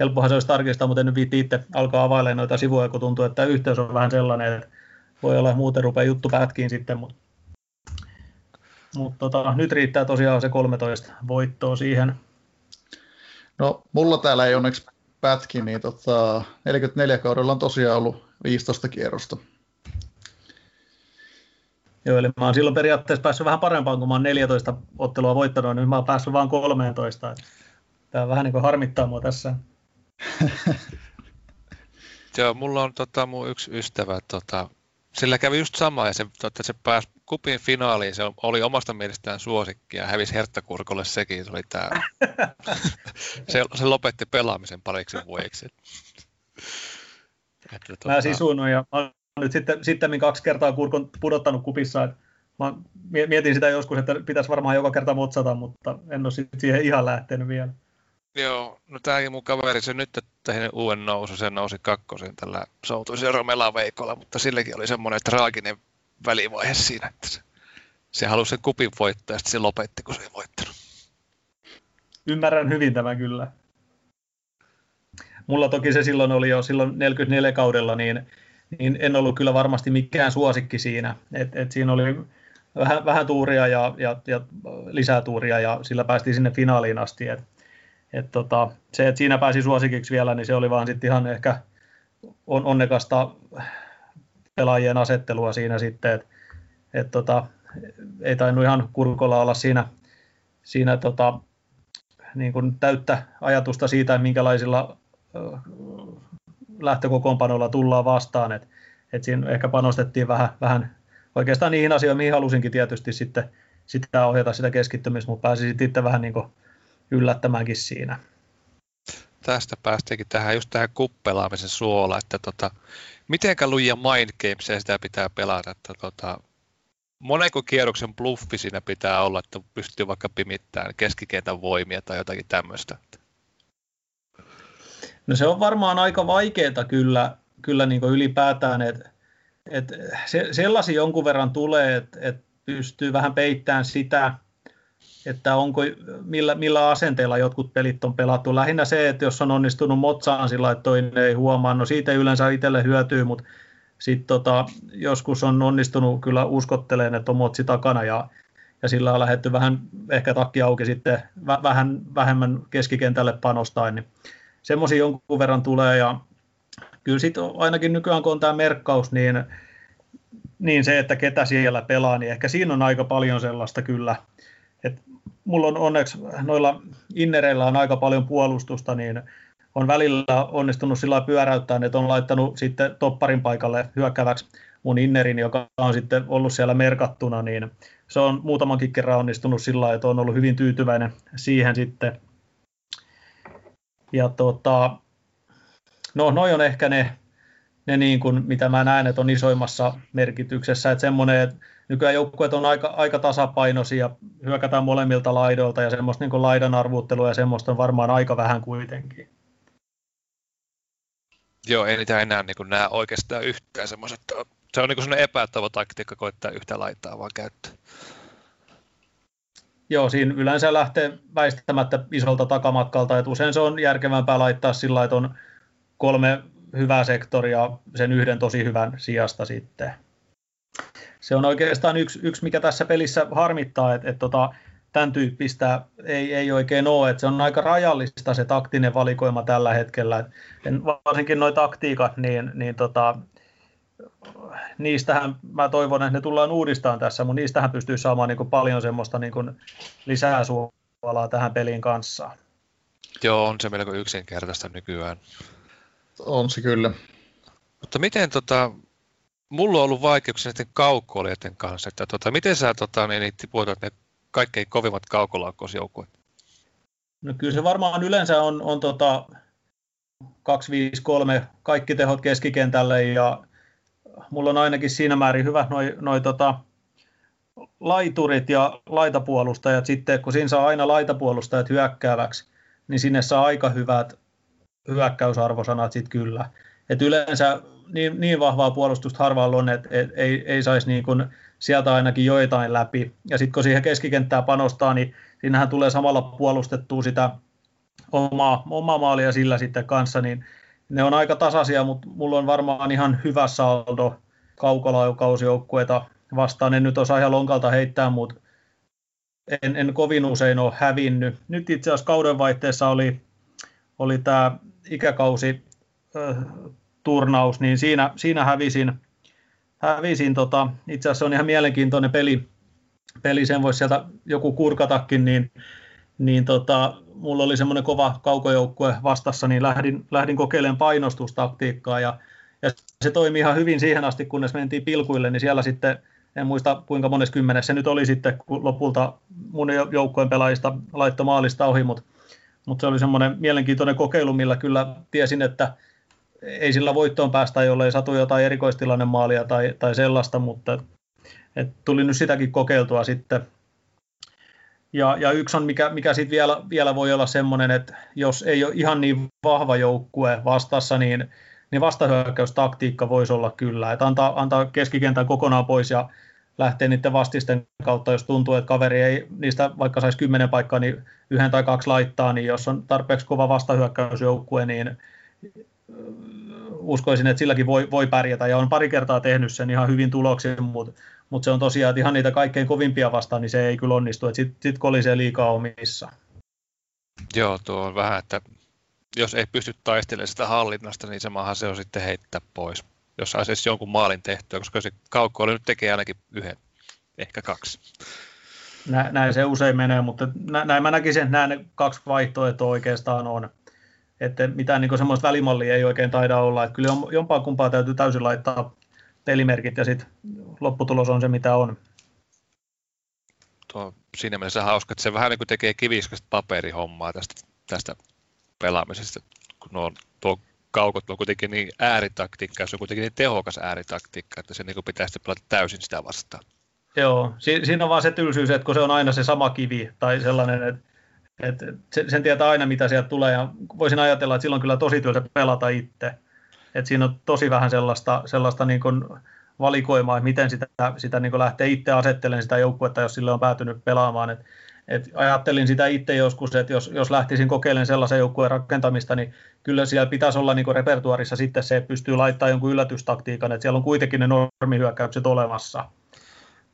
Helppohan se olisi tarkistaa, mutta en nyt viitti itse alkaa availemaan noita sivuja, kun tuntuu, että yhteys on vähän sellainen, että voi olla muuten rupeaa juttu pätkiin sitten, mutta, mutta tota, nyt riittää tosiaan se 13 voittoa siihen. No, mulla täällä ei onneksi pätki, niin tota, 44 kaudella on tosiaan ollut 15 kierrosta. Joo, eli mä oon silloin periaatteessa päässyt vähän parempaan, kun mä oon 14 ottelua voittanut, niin mä oon päässyt vaan 13. Tämä vähän niin kuin harmittaa mua tässä. Joo, mulla on tota, mun yksi ystävä, tota, sillä kävi just sama, ja se, tota, se pääsi kupin finaaliin, se oli omasta mielestään suosikki, ja hävisi Herttakurkolle sekin, se oli tää. se, se lopetti pelaamisen pariksi vuodeksi. Että, tota... Mä sisunnoin, ja mä nyt sitten, sitten kaksi kertaa kurkon pudottanut kupissa. Että mä mietin sitä joskus, että pitäisi varmaan joka kerta motsata, mutta en ole siihen ihan lähtenyt vielä. Joo, no tämäkin mun kaveri, se nyt tehnyt uuden nousu, se nousi kakkosen tällä soutuisen Romela Veikolla, mutta silläkin oli semmoinen traaginen välivaihe siinä, että se, se halusi sen kupin voittaa ja sitten se lopetti, kun se ei voittanut. Ymmärrän hyvin tämä kyllä. Mulla toki se silloin oli jo silloin 44 kaudella, niin niin en ollut kyllä varmasti mikään suosikki siinä. Et, et siinä oli vähän, vähän tuuria ja, ja, ja lisää tuuria ja sillä päästiin sinne finaaliin asti. Et, et tota, se, että siinä pääsi suosikiksi vielä, niin se oli vaan sitten ihan ehkä on, onnekasta pelaajien asettelua siinä sitten, että et tota, ei tainnut ihan kurkolla olla siinä, siinä tota, niin kuin täyttä ajatusta siitä, minkälaisilla lähtökokoonpanolla tullaan vastaan, että et siinä ehkä panostettiin vähän, vähän oikeastaan niihin asioihin, mihin halusinkin tietysti sitten sitä ohjata sitä keskittymistä, mutta pääsi sitten vähän niin yllättämäänkin siinä. Tästä päästiinkin tähän just tähän kuppelaamisen suola, että tota, mitenkä lujia mind games sitä pitää pelata, että tota, monenko kierroksen bluffi siinä pitää olla, että pystyy vaikka pimittämään keskikentän voimia tai jotakin tämmöistä? No se on varmaan aika vaikeaa kyllä, kyllä niin ylipäätään, että et se, sellaisia jonkun verran tulee, että et pystyy vähän peittämään sitä, että onko, millä, millä asenteella jotkut pelit on pelattu. Lähinnä se, että jos on onnistunut motsaan sillä, että toinen ei huomaa, no siitä ei yleensä itselle hyötyy, mutta sitten tota, joskus on onnistunut kyllä uskotteleen, että on motsi takana ja, ja sillä on lähdetty vähän ehkä takki auki sitten vähän vähemmän keskikentälle panostain, niin semmoisia jonkun verran tulee ja kyllä sitten ainakin nykyään kun on tämä merkkaus, niin, niin se, että ketä siellä pelaa, niin ehkä siinä on aika paljon sellaista kyllä. Et mulla on onneksi noilla innereillä on aika paljon puolustusta, niin on välillä onnistunut sillä pyöräyttää, että on laittanut sitten topparin paikalle hyökkäväksi mun innerin, joka on sitten ollut siellä merkattuna, niin se on muutamankin kerran onnistunut sillä että on ollut hyvin tyytyväinen siihen sitten. Ja tota, no noin on ehkä ne, ne niin kuin, mitä mä näen, että on isoimmassa merkityksessä, että semmoinen, että nykyään joukkueet on aika, aika tasapainoisia, hyökätään molemmilta laidoilta ja semmoista niin laidan arvuuttelua ja semmoista on varmaan aika vähän kuitenkin. Joo, ei niitä enää niin näe oikeastaan yhtään semmoiset. Se on niin semmoinen epätoivo taktiikka koittaa yhtä laittaa vaan käyttää. Joo, siinä yleensä lähtee väistämättä isolta takamatkalta, että usein se on järkevämpää laittaa sillä että on kolme hyvää sektoria sen yhden tosi hyvän sijasta sitten. Se on oikeastaan yksi, yksi mikä tässä pelissä harmittaa, että, että tota, tämän tyyppistä ei, ei oikein ole, että se on aika rajallista se taktinen valikoima tällä hetkellä. En, varsinkin nuo taktiikat, niin, niin tota, niistähän mä toivon, että ne tullaan uudistamaan tässä, mutta niistähän pystyy saamaan niin kuin paljon semmoista niin kuin lisää suolaa tähän peliin kanssa. Joo, on se melko yksinkertaista nykyään. On se kyllä. Mutta miten tota, mulla on ollut vaikeuksia näiden kaukoilijoiden kanssa, että tota, miten sä tota, niin, tipuotat ne kaikkein kovimmat kaukolaukkausjoukkueet? No kyllä se varmaan yleensä on, on tota 2-5-3 kaikki tehot keskikentälle ja mulla on ainakin siinä määrin hyvä noi, noi tota, laiturit ja laitapuolustajat sitten, kun siinä saa aina laitapuolustajat hyökkääväksi, niin sinne saa aika hyvät hyökkäysarvosanat sitten kyllä. Et yleensä niin, niin vahvaa puolustusta harvalla on, että et, ei, ei saisi niin kuin sieltä ainakin joitain läpi. Ja sitten kun siihen keskikenttään panostaa, niin siinähän tulee samalla puolustettua sitä omaa, omaa maalia sillä sitten kanssa, niin ne on aika tasaisia, mutta mulla on varmaan ihan hyvä saldo kaukolaukausjoukkueita vastaan. En nyt osaa ihan lonkalta heittää, mutta en, en kovin usein ole hävinnyt. Nyt itse asiassa kaudenvaihteessa oli, oli tämä ikäkausi turnaus, niin siinä, siinä hävisin, hävisin tota, itse asiassa on ihan mielenkiintoinen peli, peli sen voisi sieltä joku kurkatakin, niin, niin tota, mulla oli semmoinen kova kaukojoukkue vastassa, niin lähdin, lähdin kokeilemaan painostustaktiikkaa ja, ja se toimi ihan hyvin siihen asti, kunnes mentiin pilkuille, niin siellä sitten en muista kuinka monessa kymmenessä se nyt oli sitten, kun lopulta mun joukkueen pelaajista laittoi maalista ohi, mutta, mutta se oli semmoinen mielenkiintoinen kokeilu, millä kyllä tiesin, että ei sillä voittoon päästä, jollei satu jotain erikoistilanne maalia tai, tai sellaista, mutta et tuli nyt sitäkin kokeiltua sitten ja, ja yksi on, mikä, mikä sitten vielä, vielä voi olla semmoinen, että jos ei ole ihan niin vahva joukkue vastassa, niin, niin vastahyökkäystaktiikka voisi olla kyllä. Että antaa, antaa keskikentän kokonaan pois ja lähtee niiden vastisten kautta, jos tuntuu, että kaveri ei niistä vaikka saisi kymmenen paikkaa, niin yhden tai kaksi laittaa, niin jos on tarpeeksi kova vastahyökkäysjoukkue, niin uskoisin, että silläkin voi, voi pärjätä ja on pari kertaa tehnyt sen ihan hyvin tuloksin, mutta mutta se on tosiaan, että ihan niitä kaikkein kovimpia vastaan, niin se ei kyllä onnistu, että sitten sit kolisee liikaa omissa. Joo, tuo on vähän, että jos ei pysty taistelemaan sitä hallinnasta, niin samahan se on sitten heittää pois. Jos saisi jonkun maalin tehtyä, koska se oli nyt tekee ainakin yhden, ehkä kaksi. Nä, näin se usein menee, mutta näin mä näkisin, että nämä kaksi vaihtoehtoa oikeastaan on. Että mitään niin semmoista välimallia ei oikein taida olla. Että kyllä jompaa kumpaa täytyy täysin laittaa pelimerkit ja sitten lopputulos on se, mitä on. Tuo siinä mielessä hauska, että se vähän niin kuin tekee kiviskasta paperihommaa tästä, tästä pelaamisesta, kun nuo, tuo kaukot on kuitenkin niin ääritaktiikka, se on kuitenkin niin tehokas ääritaktiikka, että se niin pitäisi pelata täysin sitä vastaan. Joo, si- siinä on vaan se tylsyys, että kun se on aina se sama kivi tai sellainen, että, että sen tietää aina, mitä sieltä tulee, ja voisin ajatella, että silloin kyllä tosi työtä pelata itse. Et siinä on tosi vähän sellaista, sellaista niin kuin valikoimaa, että miten sitä, sitä niin kuin lähtee itse asettelemaan sitä joukkuetta, jos sille on päätynyt pelaamaan. Et, et ajattelin sitä itse joskus, että jos, jos lähtisin kokeilemaan sellaisen joukkueen rakentamista, niin kyllä siellä pitäisi olla niin repertuarissa sitten se, että pystyy laittamaan jonkun yllätystaktiikan, että siellä on kuitenkin ne normihyökkäykset olemassa.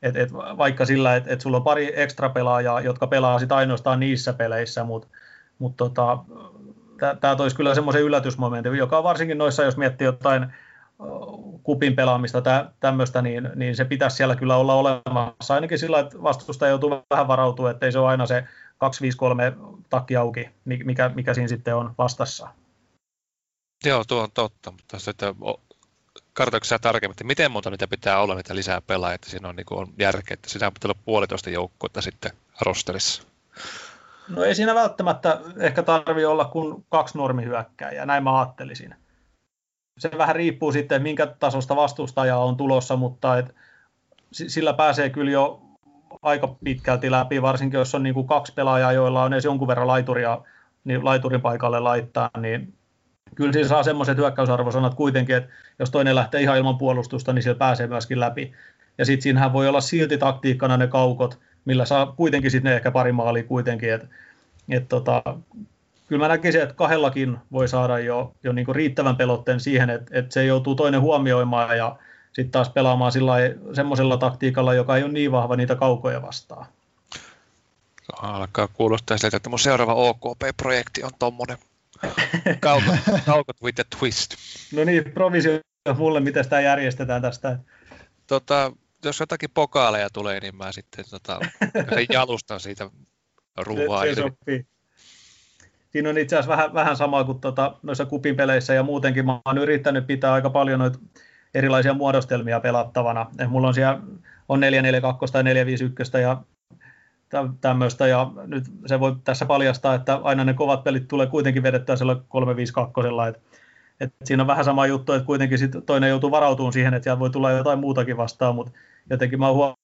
Et, et vaikka sillä, että et sulla on pari ekstra pelaajaa, jotka pelaa sitä ainoastaan niissä peleissä, mutta mut tota, tämä toisi kyllä semmoisen yllätysmomentin, joka varsinkin noissa, jos miettii jotain kupin pelaamista tä, tämmöistä, niin, niin se pitäisi siellä kyllä olla olemassa. Ainakin sillä, että vastusta joutuu vähän varautua, ettei se ole aina se 253 takki auki, mikä, mikä siinä sitten on vastassa. Joo, tuo on totta, mutta sitten kartoiko sä tarkemmin, että miten monta niitä pitää olla niitä lisää pelaajia, että siinä on, niin on järkeä, että siinä pitää olla puolitoista joukkuetta sitten rosterissa. No ei siinä välttämättä ehkä tarvi olla kuin kaksi normihyökkääjää, näin mä ajattelisin. Se vähän riippuu sitten, minkä tasosta vastustajaa on tulossa, mutta et, sillä pääsee kyllä jo aika pitkälti läpi, varsinkin jos on niin kuin kaksi pelaajaa, joilla on edes jonkun verran laituria, niin laiturin paikalle laittaa, niin kyllä siinä saa semmoiset hyökkäysarvosanat kuitenkin, että jos toinen lähtee ihan ilman puolustusta, niin siellä pääsee myöskin läpi. Ja sitten siinähän voi olla silti taktiikkana ne kaukot, millä saa kuitenkin sitten ehkä pari maalia kuitenkin. Et, et tota, kyllä mä näkisin, että kahdellakin voi saada jo, jo niinku riittävän pelotteen siihen, että, että se joutuu toinen huomioimaan ja sitten taas pelaamaan semmoisella taktiikalla, joka ei ole niin vahva niitä kaukoja vastaan. Alkaa kuulostaa siltä, että mun seuraava OKP-projekti on tommonen kaukot, kaukot with a twist. No niin, provisio mulle, miten sitä järjestetään tästä. Tota, jos jotakin pokaaleja tulee, niin mä sitten tota, jalustan siitä ruoaa. Se, se sopii. Siinä on itse asiassa vähän, vähän sama kuin tota, noissa kupin peleissä ja muutenkin. Mä oon yrittänyt pitää aika paljon noita erilaisia muodostelmia pelattavana. Et mulla on siellä on 442 tai 451 ja tämmöistä, ja nyt se voi tässä paljastaa, että aina ne kovat pelit tulee kuitenkin vedettyä sillä 352, että et siinä on vähän sama juttu, että kuitenkin sit toinen joutuu varautumaan siihen, että sieltä voi tulla jotain muutakin vastaan, mutta jotenkin mä oon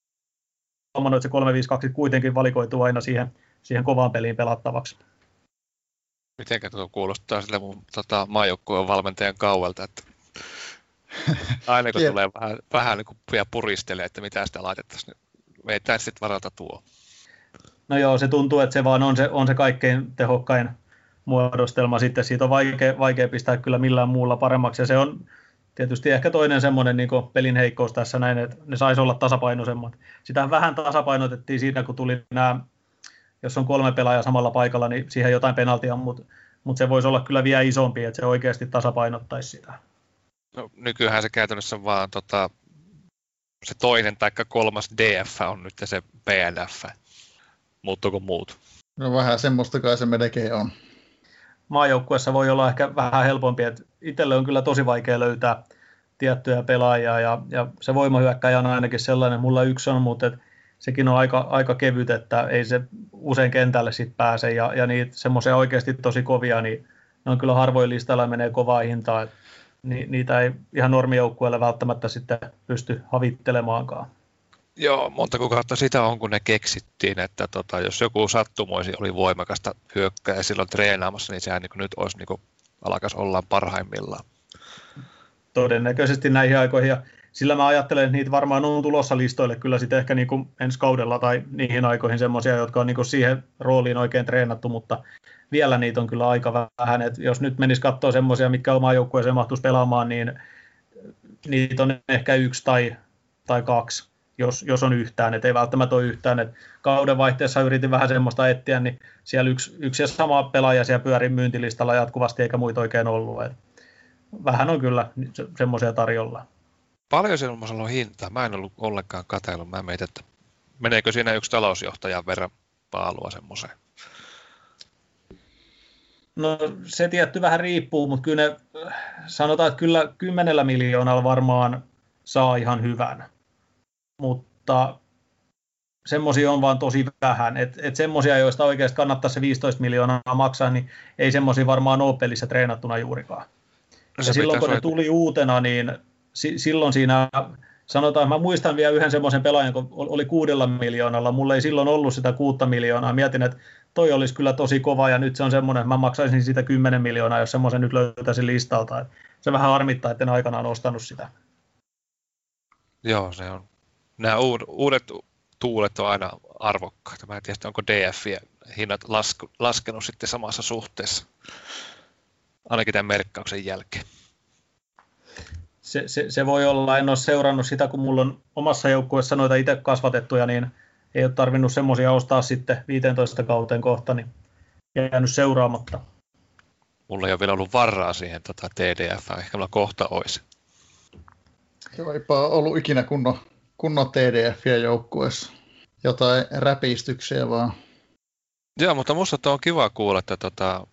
huomannut, että se 352 kuitenkin valikoituu aina siihen, siihen kovaan peliin pelattavaksi. Mitenkä tuo kuulostaa sille mun tota, maajoukkueen valmentajan kauelta, että aina kun tulee vähän, vähän niin kuin puristelee, että mitä sitä laitettaisiin, niin veitään sitten varalta tuo. No joo, se tuntuu, että se vaan on se, on se kaikkein tehokkain muodostelma sitten. Siitä on vaikea, vaikea pistää kyllä millään muulla paremmaksi. Ja se on tietysti ehkä toinen semmoinen niin pelin heikkous tässä näin, että ne saisi olla tasapainoisemmat. Sitä vähän tasapainotettiin siinä, kun tuli nämä, jos on kolme pelaajaa samalla paikalla, niin siihen jotain penaltia, mutta, mutta se voisi olla kyllä vielä isompi, että se oikeasti tasapainottaisi sitä. No, nykyään se käytännössä vaan tota, se toinen tai kolmas DF on nyt se PNF. Muuttuuko muut? No vähän semmoista kai se melkein on. Maajoukkuessa voi olla ehkä vähän helpompi, että itselle on kyllä tosi vaikea löytää tiettyjä pelaajia ja, ja se voimahyökkäjä on ainakin sellainen, mulla yksi on, mutta et sekin on aika, aika kevyt, että ei se usein kentälle sit pääse ja, ja niitä semmoisia oikeasti tosi kovia, niin ne on kyllä harvoin listalla menee kovaa hintaa, ni, niitä ei ihan normijoukkueelle välttämättä sitten pysty havittelemaankaan. Joo, monta kuukautta sitä on, kun ne keksittiin, että tota, jos joku sattumoisi oli voimakasta hyökkää silloin treenaamassa, niin sehän niin nyt olisi niin alkas olla parhaimmillaan. Todennäköisesti näihin aikoihin. Ja sillä mä ajattelen, että niitä varmaan on tulossa listoille kyllä sitten ehkä niin kuin ensi kaudella tai niihin aikoihin semmoisia, jotka on niin kuin siihen rooliin oikein treenattu, mutta vielä niitä on kyllä aika vähän. Et jos nyt menisi katsoa semmoisia, mitkä omaa joukkueeseen mahtuisi pelaamaan, niin niitä on ehkä yksi tai, tai kaksi jos, jos on yhtään, että ei välttämättä ole yhtään. Et kauden vaihteessa yritin vähän semmoista etsiä, niin siellä yksi, yksi ja sama pelaaja siellä pyöri myyntilistalla jatkuvasti, eikä muita oikein ollut. Et vähän on kyllä se, semmoisia tarjolla. Paljon semmoisella on hintaa? Mä en ollut ollenkaan katsellut. Mä mietin, että meneekö siinä yksi talousjohtajan verran paalua semmoiseen? No se tietty vähän riippuu, mutta kyllä ne, sanotaan, että kyllä kymmenellä miljoonalla varmaan saa ihan hyvän mutta semmoisia on vaan tosi vähän. Että et semmoisia, joista oikeasti kannattaa se 15 miljoonaa maksaa, niin ei semmoisia varmaan ole pelissä treenattuna juurikaan. No ja silloin kun ne tuli uutena, niin si- silloin siinä, sanotaan, mä muistan vielä yhden semmoisen pelaajan, kun oli kuudella miljoonalla, mulla ei silloin ollut sitä kuutta miljoonaa, mietin, että toi olisi kyllä tosi kova, ja nyt se on semmoinen, että mä maksaisin sitä 10 miljoonaa, jos semmoisen nyt löytäisin listalta. Se vähän harmittaa, että en aikanaan ostanut sitä. Joo, se on nämä uudet tuulet on aina arvokkaita. Mä en tiedä, onko DF hinnat laskenut sitten samassa suhteessa, ainakin tämän merkkauksen jälkeen. Se, se, se, voi olla, en ole seurannut sitä, kun mulla on omassa joukkueessa noita itse kasvatettuja, niin ei ole tarvinnut semmoisia ostaa sitten 15 kauteen kohta, niin jäänyt seuraamatta. Mulla ei ole vielä ollut varaa siihen tota TDF, ehkä mulla kohta olisi. Se eipä ollut ikinä kunnon kunnon TDFiä joukkueessa. Jotain räpistyksiä vaan. Joo, mutta musta on kiva kuulla, että tota,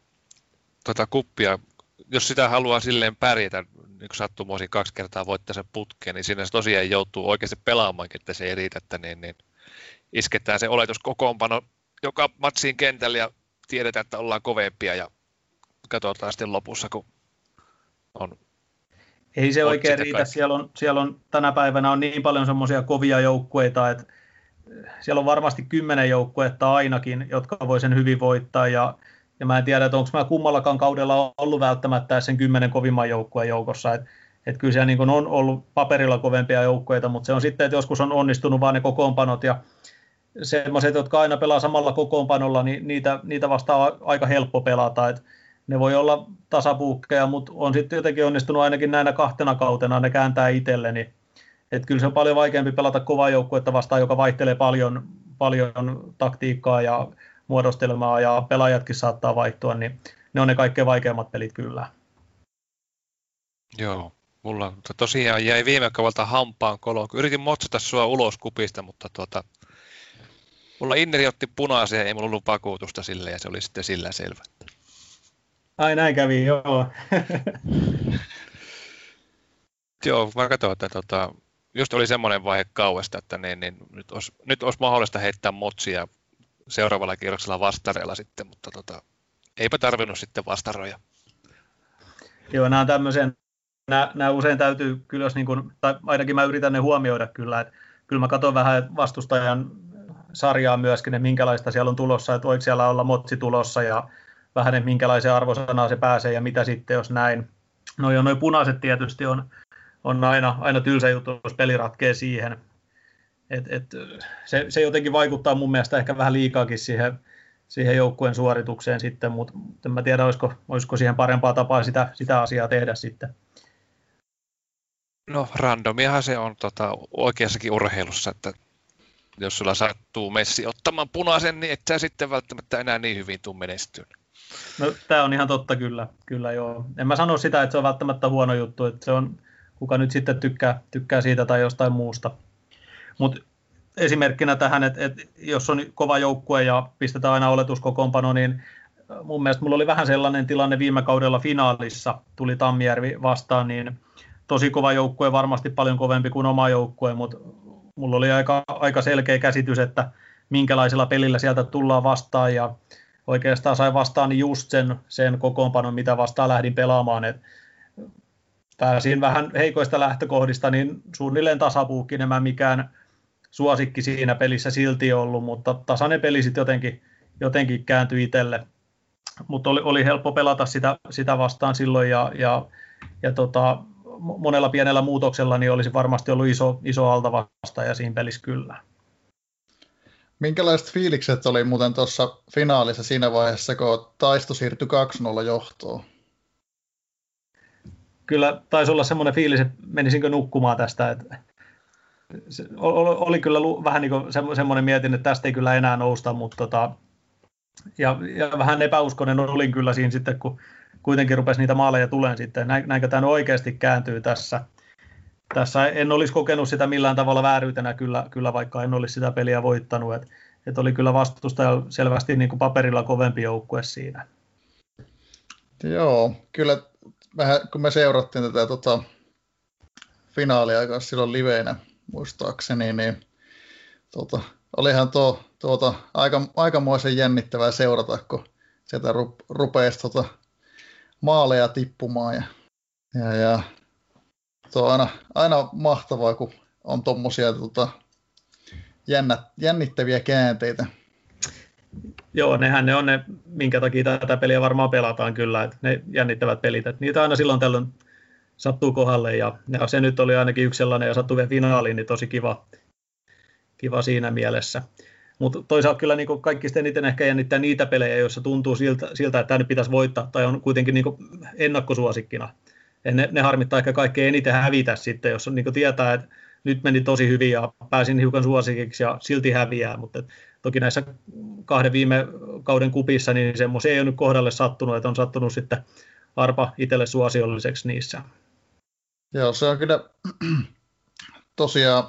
tota kuppia, jos sitä haluaa silleen pärjätä, niin sattumoisin kaksi kertaa voittaa sen putkeen, niin siinä se tosiaan joutuu oikeasti pelaamaankin, että se ei riitä, että niin, niin isketään se oletus kokoonpano joka matsiin kentällä ja tiedetään, että ollaan kovempia ja katsotaan sitten lopussa, kun on ei se oikein riitä. Siellä on, siellä on, tänä päivänä on niin paljon semmoisia kovia joukkueita, että siellä on varmasti kymmenen joukkuetta ainakin, jotka voi sen hyvin voittaa ja ja mä en tiedä, että onko mä kummallakaan kaudella ollut välttämättä sen kymmenen kovimman joukkueen joukossa, että et kyllä siellä niin on ollut paperilla kovempia joukkueita, mutta se on sitten, että joskus on onnistunut vain ne kokoonpanot ja semmoiset, jotka aina pelaa samalla kokoonpanolla, niin niitä, niitä vastaan aika helppo pelata. Et ne voi olla tasapuukkeja, mutta on sitten jotenkin onnistunut ainakin näinä kahtena kautena, ne kääntää itselle, niin et kyllä se on paljon vaikeampi pelata kovaa joukkuetta vastaan, joka vaihtelee paljon, paljon taktiikkaa ja muodostelmaa ja pelaajatkin saattaa vaihtua, niin ne on ne kaikkein vaikeimmat pelit kyllä. Joo, mulla tosiaan jäi viime kaudelta hampaan koloon. Yritin motsata sua ulos kupista, mutta tuota, mulla Inneri otti punaisen ei mulla ollut vakuutusta sille ja se oli sitten sillä selvä. Ai näin kävi, joo. joo, mä katsoin, että tota, just oli semmoinen vaihe kauesta, että niin, niin nyt, olisi, nyt olisi mahdollista heittää motsia seuraavalla kierroksella vastareella sitten, mutta tota, eipä tarvinnut sitten vastaroja. Joo, nämä on tämmöisen, nämä, nämä usein täytyy kyllä, jos niin kuin, tai ainakin mä yritän ne huomioida kyllä, että kyllä mä katson vähän vastustajan sarjaa myöskin, että minkälaista siellä on tulossa, että voiko siellä olla motsi tulossa ja vähän, että minkälaisen arvosanaa se pääsee ja mitä sitten, jos näin. No jo noin punaiset tietysti on, on aina, aina tylsä juttu, jos peli ratkee siihen. Et, et, se, se jotenkin vaikuttaa mun mielestä ehkä vähän liikaakin siihen, siihen joukkueen suoritukseen sitten, mutta en mä tiedä, olisiko, olisiko siihen parempaa tapaa sitä, sitä asiaa tehdä sitten. No randomiahan se on tota, oikeassakin urheilussa, että jos sulla sattuu Messi ottamaan punaisen, niin et sä sitten välttämättä enää niin hyvin tuu menestyä. No tämä on ihan totta kyllä, kyllä joo. En mä sano sitä, että se on välttämättä huono juttu, että se on, kuka nyt sitten tykkää, tykkää siitä tai jostain muusta. Mutta esimerkkinä tähän, että, että jos on kova joukkue ja pistetään aina oletuskokoonpano, niin mun mielestä mulla oli vähän sellainen tilanne viime kaudella finaalissa, tuli Tammijärvi vastaan, niin tosi kova joukkue, varmasti paljon kovempi kuin oma joukkue, mutta mulla oli aika, aika selkeä käsitys, että minkälaisella pelillä sieltä tullaan vastaan ja oikeastaan sain vastaan just sen, sen kokoonpanon, mitä vastaan lähdin pelaamaan. Et pääsin vähän heikoista lähtökohdista, niin suunnilleen tasapuukki mä mikään suosikki siinä pelissä silti ollut, mutta tasainen peli sitten jotenkin, jotenkin kääntyi itselle. Mutta oli, oli helppo pelata sitä, sitä vastaan silloin ja, ja, ja tota, monella pienellä muutoksella niin olisi varmasti ollut iso, iso alta vastaaja siinä pelissä kyllä. Minkälaiset fiilikset oli muuten tuossa finaalissa siinä vaiheessa, kun taisto siirtyi 2-0 johtoon? Kyllä taisi olla semmoinen fiilis, että menisinkö nukkumaan tästä. Että se oli kyllä vähän niin semmoinen mietin, että tästä ei kyllä enää nousta, mutta tota, ja, ja vähän epäuskonen olin kyllä siinä sitten, kun kuitenkin rupesi niitä maaleja tulemaan sitten. Näinkö tämä oikeasti kääntyy tässä. Tässä en olisi kokenut sitä millään tavalla vääryytenä kyllä, kyllä vaikka en olisi sitä peliä voittanut. Et, et oli kyllä vastustaja selvästi niin kuin paperilla kovempi joukkue siinä. Joo, kyllä vähän, kun me seurattiin tätä tota, finaalia kanssa silloin liveinä, muistaakseni, niin tota, olihan tuo, tuota, aika, aikamoisen jännittävää seurata, kun sieltä ru, rupeaa tota, maaleja tippumaan. Ja, ja, ja tuo on aina, aina mahtavaa, kun on tuommoisia tota, jännittäviä käänteitä. Joo, nehän ne on ne, minkä takia tätä peliä varmaan pelataan kyllä, että ne jännittävät pelit, että niitä aina silloin tällöin sattuu kohdalle ja, ja se nyt oli ainakin yksi sellainen ja sattuu vielä finaaliin, niin tosi kiva, kiva siinä mielessä. Mutta toisaalta kyllä niin kaikista eniten ehkä jännittää niitä pelejä, joissa tuntuu siltä, siltä että tämä nyt pitäisi voittaa tai on kuitenkin niin ennakkosuosikkina. Ja ne, ne harmittaa ehkä kaikkein eniten hävitä sitten, jos on, niin tietää, että nyt meni tosi hyvin ja pääsin hiukan suosikiksi ja silti häviää, mutta toki näissä kahden viime kauden kupissa niin semmoisia ei ole nyt kohdalle sattunut, että on sattunut sitten arpa itselle suosiolliseksi niissä. Joo, se on kyllä tosiaan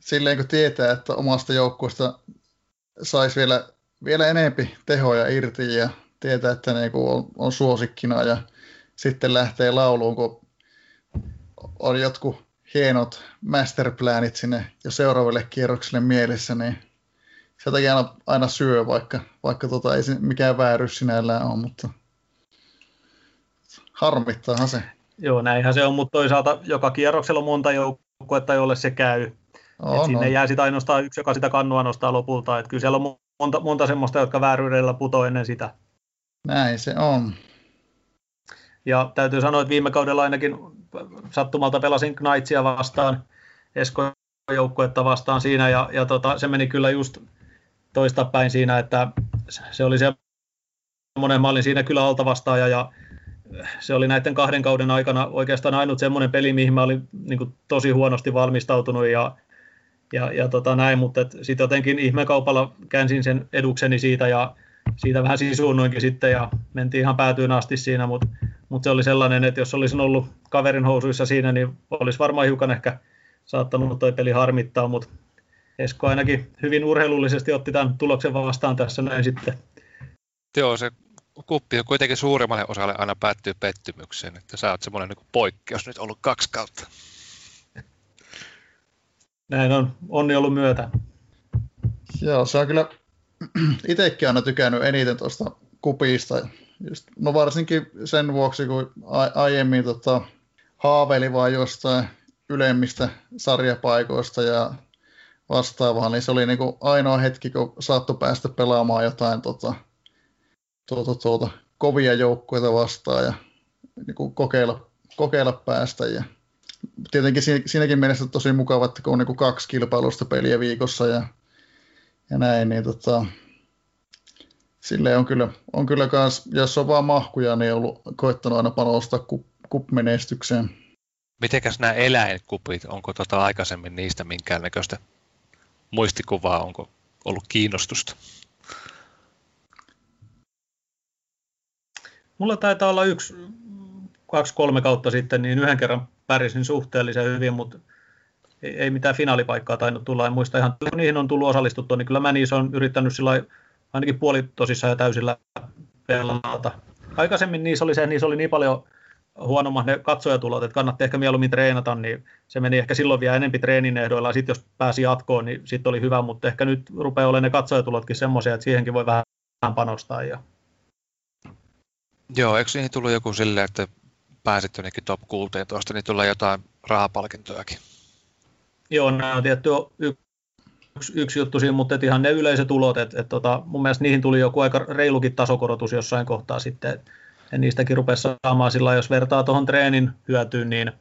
silleen kun tietää, että omasta joukkueesta saisi vielä, vielä enempi tehoja irti ja tietää, että ne on, on suosikkina ja sitten lähtee lauluun, kun on jotkut hienot masterplanit sinne jo seuraavalle kierrokselle mielessä, niin se aina, aina syö, vaikka, vaikka tota, ei mikään vääryys sinällään ole, mutta harmittaahan se. Joo, näinhän se on, mutta toisaalta joka kierroksella on monta joukkuetta, jolle se käy. On, Et sinne on. jää sitten ainoastaan yksi, joka sitä kannua nostaa lopulta. Et kyllä siellä on monta, monta semmoista, jotka vääryydellä putoo ennen sitä. Näin se on. Ja täytyy sanoa, että viime kaudella ainakin sattumalta pelasin Knightsia vastaan, Esko joukkuetta vastaan siinä, ja, ja tota, se meni kyllä just toistapäin siinä, että se oli se monen mallin siinä kyllä alta vastaaja, ja se oli näiden kahden kauden aikana oikeastaan ainut semmoinen peli, mihin mä olin niin kuin, tosi huonosti valmistautunut, ja, ja, ja tota näin, mutta sitten jotenkin ihmekaupalla käänsin sen edukseni siitä, ja siitä vähän sisuunnoinkin sitten, ja mentiin ihan päätyyn asti siinä, mutta mutta se oli sellainen, että jos olisin ollut kaverin housuissa siinä, niin olisi varmaan hiukan ehkä saattanut toi peli harmittaa, mutta Esko ainakin hyvin urheilullisesti otti tämän tuloksen vastaan tässä näin sitten. Joo, se kuppi on kuitenkin suurimmalle osalle aina päättyy pettymykseen, että sä oot semmoinen niin poikkeus nyt ollut kaksi kautta. Näin on, onni ollut myötä. Joo, se on kyllä itsekin aina tykännyt eniten tuosta kupista. Just, no varsinkin sen vuoksi, kun aiemmin tota, haaveili vaan jostain ylemmistä sarjapaikoista ja vastaavaa, niin se oli niin kuin ainoa hetki, kun saattoi päästä pelaamaan jotain tota, tuota, tuota, kovia joukkueita vastaan ja niin kuin kokeilla, kokeilla päästä. Ja tietenkin siinäkin mielessä tosi mukava, että kun on niin kuin kaksi kilpailusta peliä viikossa ja, ja näin, niin tota, sille on kyllä, on kyllä kans, jos on vaan mahkuja, niin on ollut koettanut aina panostaa kup, kup-menestykseen. Mitenkäs nämä eläinkupit, onko tota aikaisemmin niistä minkäännäköistä muistikuvaa, onko ollut kiinnostusta? Mulla taitaa olla yksi, kaksi, kolme kautta sitten, niin yhden kerran pärjäsin suhteellisen hyvin, mutta ei, ei mitään finaalipaikkaa tainnut tulla. En muista ihan, kun niihin on tullut osallistuttua, niin kyllä mä niissä on yrittänyt sillä ainakin puolitosissa ja täysillä pelata. Aikaisemmin niissä oli se, niissä oli niin paljon huonommat ne katsojatulot, että kannatti ehkä mieluummin treenata, niin se meni ehkä silloin vielä enempi treenin ehdoilla, sitten jos pääsi jatkoon, niin sitten oli hyvä, mutta ehkä nyt rupeaa olemaan ne katsojatulotkin semmoisia, että siihenkin voi vähän panostaa. Ja... Joo, eikö niihin tullut joku silleen, että pääsit jonnekin top 16, niin tulee jotain rahapalkintojakin? Joo, nämä on tietty yksi, yksi juttu siinä, mutta ihan ne yleiset tulot, että, että tota, mun mielestä niihin tuli joku aika reilukin tasokorotus jossain kohtaa sitten, ja niistäkin rupesi saamaan sillä jos vertaa tuohon treenin hyötyyn, niin,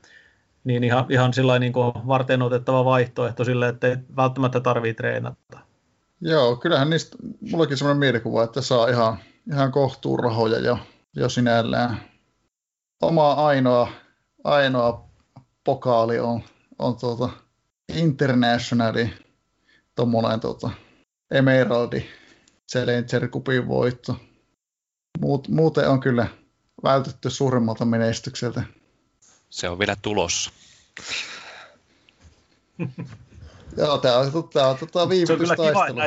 niin ihan, ihan sillä niin varten otettava vaihtoehto sille, että ei välttämättä tarvitse treenata. Joo, kyllähän niistä, mullakin sellainen mielikuva, että saa ihan, ihan kohtuun rahoja jo, jo sinällään. Oma ainoa, ainoa pokaali on, on tuota Internationali tuommoinen tota, Emeraldi Challenger Cupin voitto. Muut, muuten on kyllä vältetty suuremmalta menestykseltä. Se on vielä tulossa. Joo, tämä on, tämä on tota viivytystaistelu.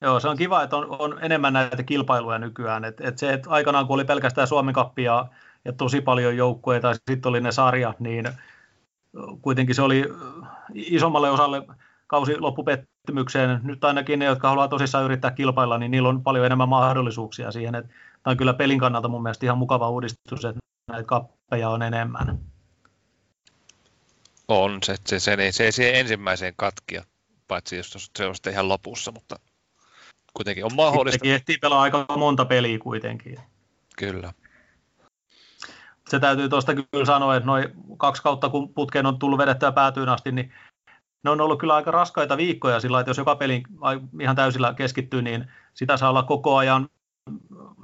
Joo, se on kiva, että on, on enemmän näitä kilpailuja nykyään. Et, et se, että aikanaan kun oli pelkästään Suomen kappia ja, ja tosi paljon joukkueita, ja sitten oli ne sarjat, niin kuitenkin se oli isommalle osalle kausi loppupettymykseen. Nyt ainakin ne, jotka haluaa tosissaan yrittää kilpailla, niin niillä on paljon enemmän mahdollisuuksia siihen. Että tämä on kyllä pelin kannalta mun mielestä ihan mukava uudistus, että näitä kappeja on enemmän. On, se, se, se, se, se ei siihen ensimmäiseen katkia, paitsi jos se on ihan lopussa, mutta kuitenkin on mahdollista. Sittenkin ehtii pelaa aika monta peliä kuitenkin. Kyllä. Se täytyy tuosta kyllä sanoa, että noin kaksi kautta kun putkeen on tullut vedettyä päätyyn asti, niin ne on ollut kyllä aika raskaita viikkoja sillä että jos joka peli ihan täysillä keskittyy, niin sitä saa olla koko ajan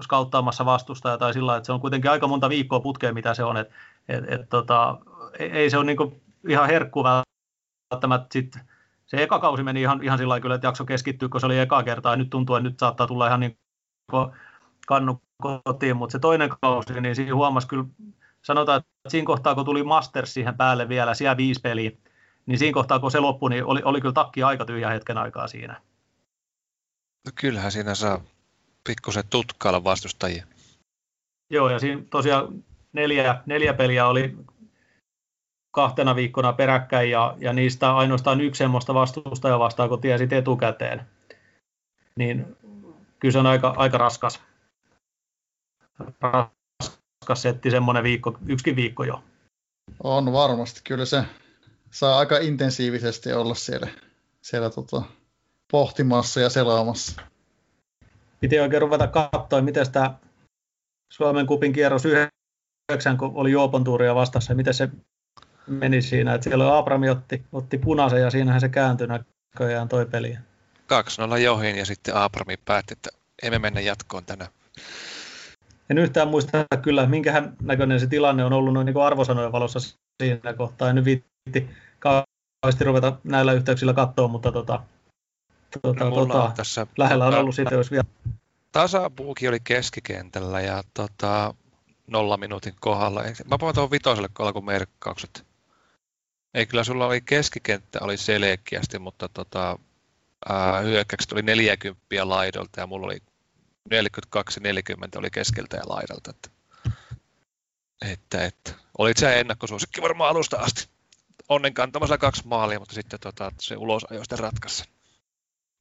skauttaamassa vastustaja tai sillä että se on kuitenkin aika monta viikkoa putkeen, mitä se on. Et, et, et, tota, ei se ole niin ihan herkku välttämättä sit, se eka kausi meni ihan, ihan sillä kyllä, että jakso keskittyä, kun se oli eka kertaa, nyt tuntuu, että nyt saattaa tulla ihan niin kannu kotiin, mutta se toinen kausi, niin siinä huomasi kyllä, sanotaan, että siinä kohtaa, kun tuli Masters siihen päälle vielä, siellä viisi peliä, niin siinä kohtaa, kun se loppui, niin oli, oli kyllä takki aika tyhjä hetken aikaa siinä. No kyllähän siinä saa pikkusen tutkailla vastustajia. Joo, ja siinä tosiaan neljä, neljä peliä oli kahtena viikkona peräkkäin, ja, ja niistä ainoastaan yksi semmoista vastustajaa vastaan, kun tiesit etukäteen. Niin kyllä se on aika, aika raskas, raskas setti semmoinen viikko, yksikin viikko jo. On varmasti, kyllä se saa aika intensiivisesti olla siellä, siellä tota, pohtimassa ja selaamassa. piti oikein ruveta katsoa, miten tämä Suomen kupin kierros yhdeksän, kun oli Juopon tuuria vastassa, ja miten se meni siinä. Että siellä Abrami otti, otti punaisen ja siinähän se kääntyi näköjään toi peli. 2-0 johin ja sitten Abrami päätti, että emme mennä jatkoon tänään. En yhtään muista kyllä, minkähän näköinen se tilanne on ollut noin niin arvosanojen valossa siinä kohtaa. En nyt kauheasti ruveta näillä yhteyksillä katsoa, mutta tota, tota, no, tota, on tässä lähellä on ollut siitä, jos vielä... Tasapuuki oli keskikentällä ja tota, nolla minuutin kohdalla. Mä puhun tuohon vitoselle, kun alkoi merkkaukset. Ei kyllä sulla oli keskikenttä oli selkeästi, mutta tota, hyökkäykset oli 40 laidolta ja mulla oli 42-40 oli keskeltä ja laidalta. Että, että, että. Olit se ennakkosuosikki varmaan alusta asti. Onnen kantamasella kaksi maalia, mutta sitten tota, se ulosajo sitten ratkaisi.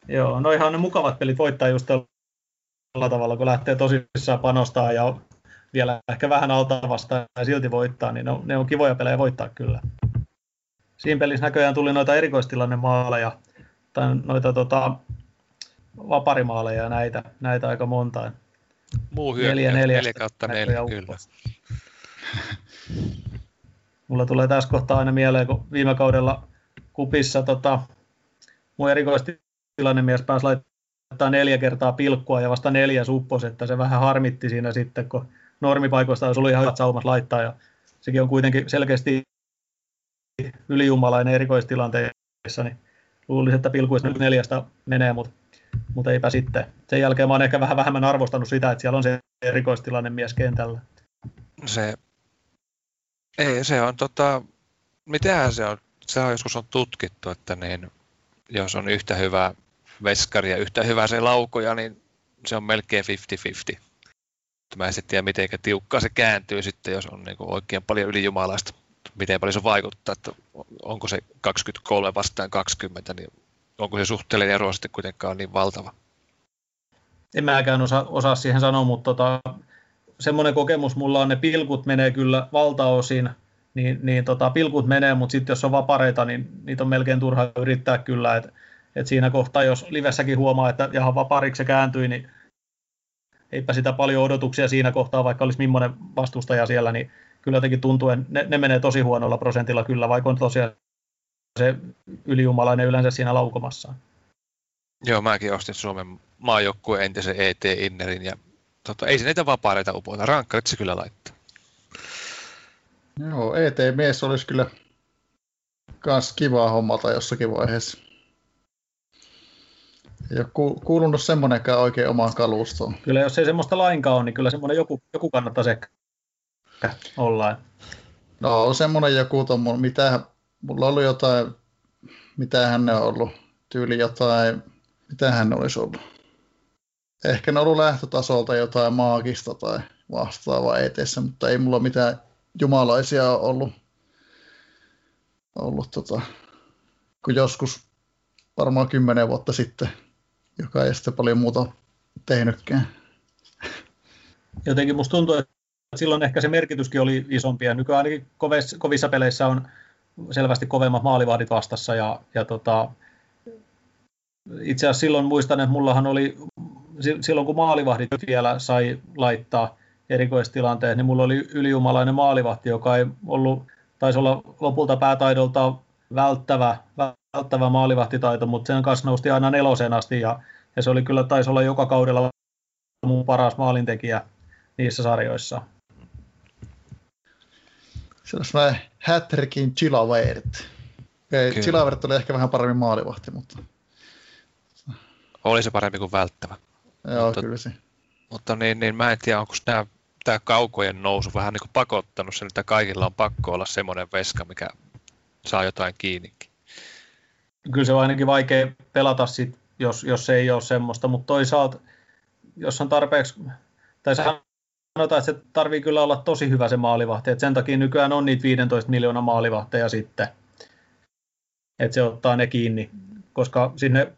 Joo, no ihan ne mukavat pelit voittaa just tällä tavalla, kun lähtee tosissaan panostaa ja vielä ehkä vähän alta vastaan ja silti voittaa, niin ne on, ne on kivoja pelejä voittaa kyllä. Siinä pelissä näköjään tuli noita erikoistilanne maaleja, tai noita tota, vaparimaaleja ja näitä, näitä aika monta. Muu hyökkäys, 4, 4 kautta 4, kyllä. Mulla tulee tässä kohtaa aina mieleen, kun viime kaudella kupissa tota, mun mies pääsi laittaa neljä kertaa pilkkua ja vasta neljä suppos, että se vähän harmitti siinä sitten, kun normipaikoista olisi ollut ihan hyvät saumat laittaa ja sekin on kuitenkin selkeästi ylijumalainen erikoistilanteessa, niin luulisin, että pilkuista nyt neljästä menee, mutta, mutta eipä sitten. Sen jälkeen mä oon ehkä vähän vähemmän arvostanut sitä, että siellä on se erikoistilanne mies kentällä. Se, ei, se on tota, mitähän se on, se on joskus on tutkittu, että niin, jos on yhtä hyvä veskari ja yhtä hyvä se laukoja, niin se on melkein 50-50. Mä en sitten tiedä, miten tiukkaa se kääntyy sitten, jos on niin oikein paljon ylijumalaista miten paljon se vaikuttaa, että onko se 23 vastaan 20, niin onko se suhteellinen ero sitten kuitenkaan niin valtava? En mäkään osaa, osaa siihen sanoa, mutta tota, semmoinen kokemus mulla on, ne pilkut menee kyllä valtaosin, niin, niin tota, pilkut menee, mutta sitten jos on vapareita, niin niitä on melkein turha yrittää kyllä, että et siinä kohtaa, jos livessäkin huomaa, että jaha vapariksi se kääntyi, niin eipä sitä paljon odotuksia siinä kohtaa, vaikka olisi millainen vastustaja siellä, niin kyllä jotenkin tuntuu, että ne, ne menee tosi huonolla prosentilla kyllä, vaikka on tosiaan se ylijumalainen yleensä siinä laukomassaan. Joo, mäkin ostin Suomen maajoukkueen entisen ET Innerin ja tota, ei se niitä vapaareita upota, rankkarit se kyllä laittaa. Joo, ET-mies olisi kyllä kans kivaa hommalta jossakin vaiheessa. Ei ole kuulunut semmoinenkaan oikein omaan kalustoon. Kyllä jos ei semmoista lainkaan ole, niin kyllä semmoinen joku, joku kannattaisi ehkä ollaan? No semmoinen joku tommonen, mitä, mulla on ollut jotain, mitä hän on ollut, tyyli jotain, mitä hän olisi ollut. Ehkä ne on ollut lähtötasolta jotain maagista tai vastaavaa eteessä, mutta ei mulla mitään jumalaisia ollut, ollut tota, kun joskus varmaan kymmenen vuotta sitten, joka ei sitten paljon muuta tehnytkään. Jotenkin musta tuntuu, että silloin ehkä se merkityskin oli isompi ja nykyään ainakin kovissa peleissä on selvästi kovemmat maalivahdit vastassa ja, ja tota, itse asiassa silloin muistan, että mullahan oli, silloin kun maalivahdit vielä sai laittaa erikoistilanteet, niin mulla oli ylijumalainen maalivahti, joka ei ollut, taisi olla lopulta päätaidolta välttävä, välttävä maalivahtitaito, mutta sen kanssa nousti aina nelosen asti ja, ja se oli kyllä, taisi olla joka kaudella mun paras maalintekijä niissä sarjoissa. Se on sellainen Hattrickin Chilavert. Okay, Chilavert oli ehkä vähän paremmin maalivahti, mutta... Oli se parempi kuin välttävä. Joo, mutta, kyllä se. Mutta niin, niin mä en tiedä, onko nämä, tämä kaukojen nousu vähän niin kuin pakottanut sen, että kaikilla on pakko olla semmoinen veska, mikä saa jotain kiinnikin. Kyllä se on ainakin vaikea pelata sit, jos, jos ei ole semmoista, mutta toisaalta, jos on tarpeeksi, tai sanotaan, että se tarvii kyllä olla tosi hyvä se maalivahti, että sen takia nykyään on niitä 15 miljoonaa maalivahteja sitten, että se ottaa ne kiinni, koska sinne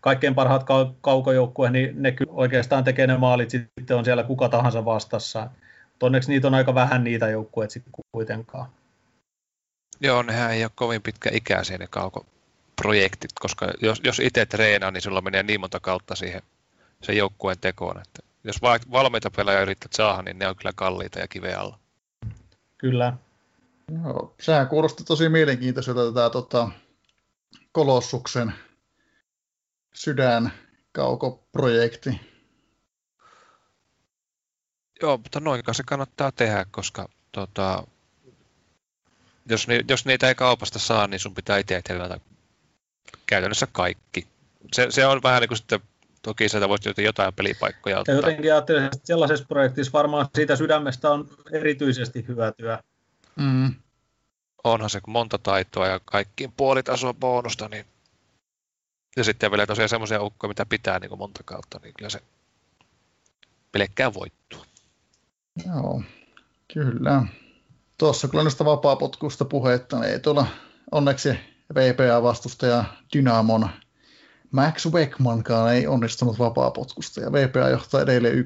kaikkein parhaat kaukojoukkueet, niin ne oikeastaan tekee ne maalit, sitten on siellä kuka tahansa vastassa. Onneksi niitä on aika vähän niitä joukkueet sitten kuitenkaan. Joo, nehän ei ole kovin pitkä ikäisiä ne kaukoprojektit, koska jos, jos itse treenaa, niin sulla menee niin monta kautta siihen sen joukkueen tekoon. Että jos valmiita pelaajia yrittät saada, niin ne on kyllä kalliita ja kiveä alla. Kyllä. Joo, sehän kuulosti tosi mielenkiintoiselta tätä tota, Kolossuksen sydän kaukoprojekti. Joo, mutta noin se kannattaa tehdä, koska tota, jos, ni, jos niitä ei kaupasta saa, niin sun pitää itse tilata käytännössä kaikki. Se, se on vähän niin kuin sitten, toki sieltä voisi jotain pelipaikkoja ottaa. Ja jotenkin ajattelin, että sellaisessa projektissa varmaan siitä sydämestä on erityisesti hyvä työ. Mm. Onhan se, kun monta taitoa ja kaikkiin puolitasoa bonusta, niin ja sitten vielä tosiaan semmoisia ukkoja, mitä pitää niin monta kautta, niin kyllä se pelkkää voittua. Joo, kyllä. Tuossa kyllä näistä vapaapotkusta puhetta, niin ei tuolla onneksi VPA-vastustaja Dynamon Max Beckmankaan ei onnistunut vapaapotkusta ja VPA johtaa edelleen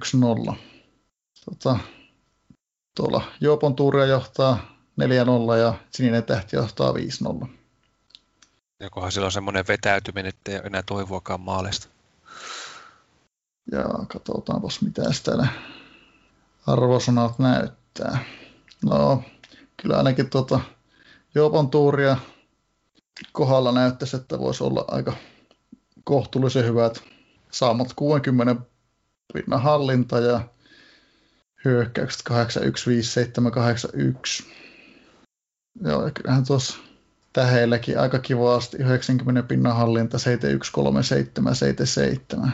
1-0. Tota, tuolla Joopon Tuuria johtaa 4-0 ja Sininen Tähti johtaa 5-0. Jokohan sillä on semmoinen vetäytyminen, että ei enää toivoakaan maalista. Ja katsotaanpas mitä täällä arvosanat näyttää. No, kyllä ainakin tuota Joopon tuuria kohdalla näyttäisi, että voisi olla aika kohtuullisen hyvät saamat 60 pinnan hallinta ja hyökkäykset 815781. Joo, kyllähän tuossa täheilläkin aika kivasti 90 pinnan hallinta 713777.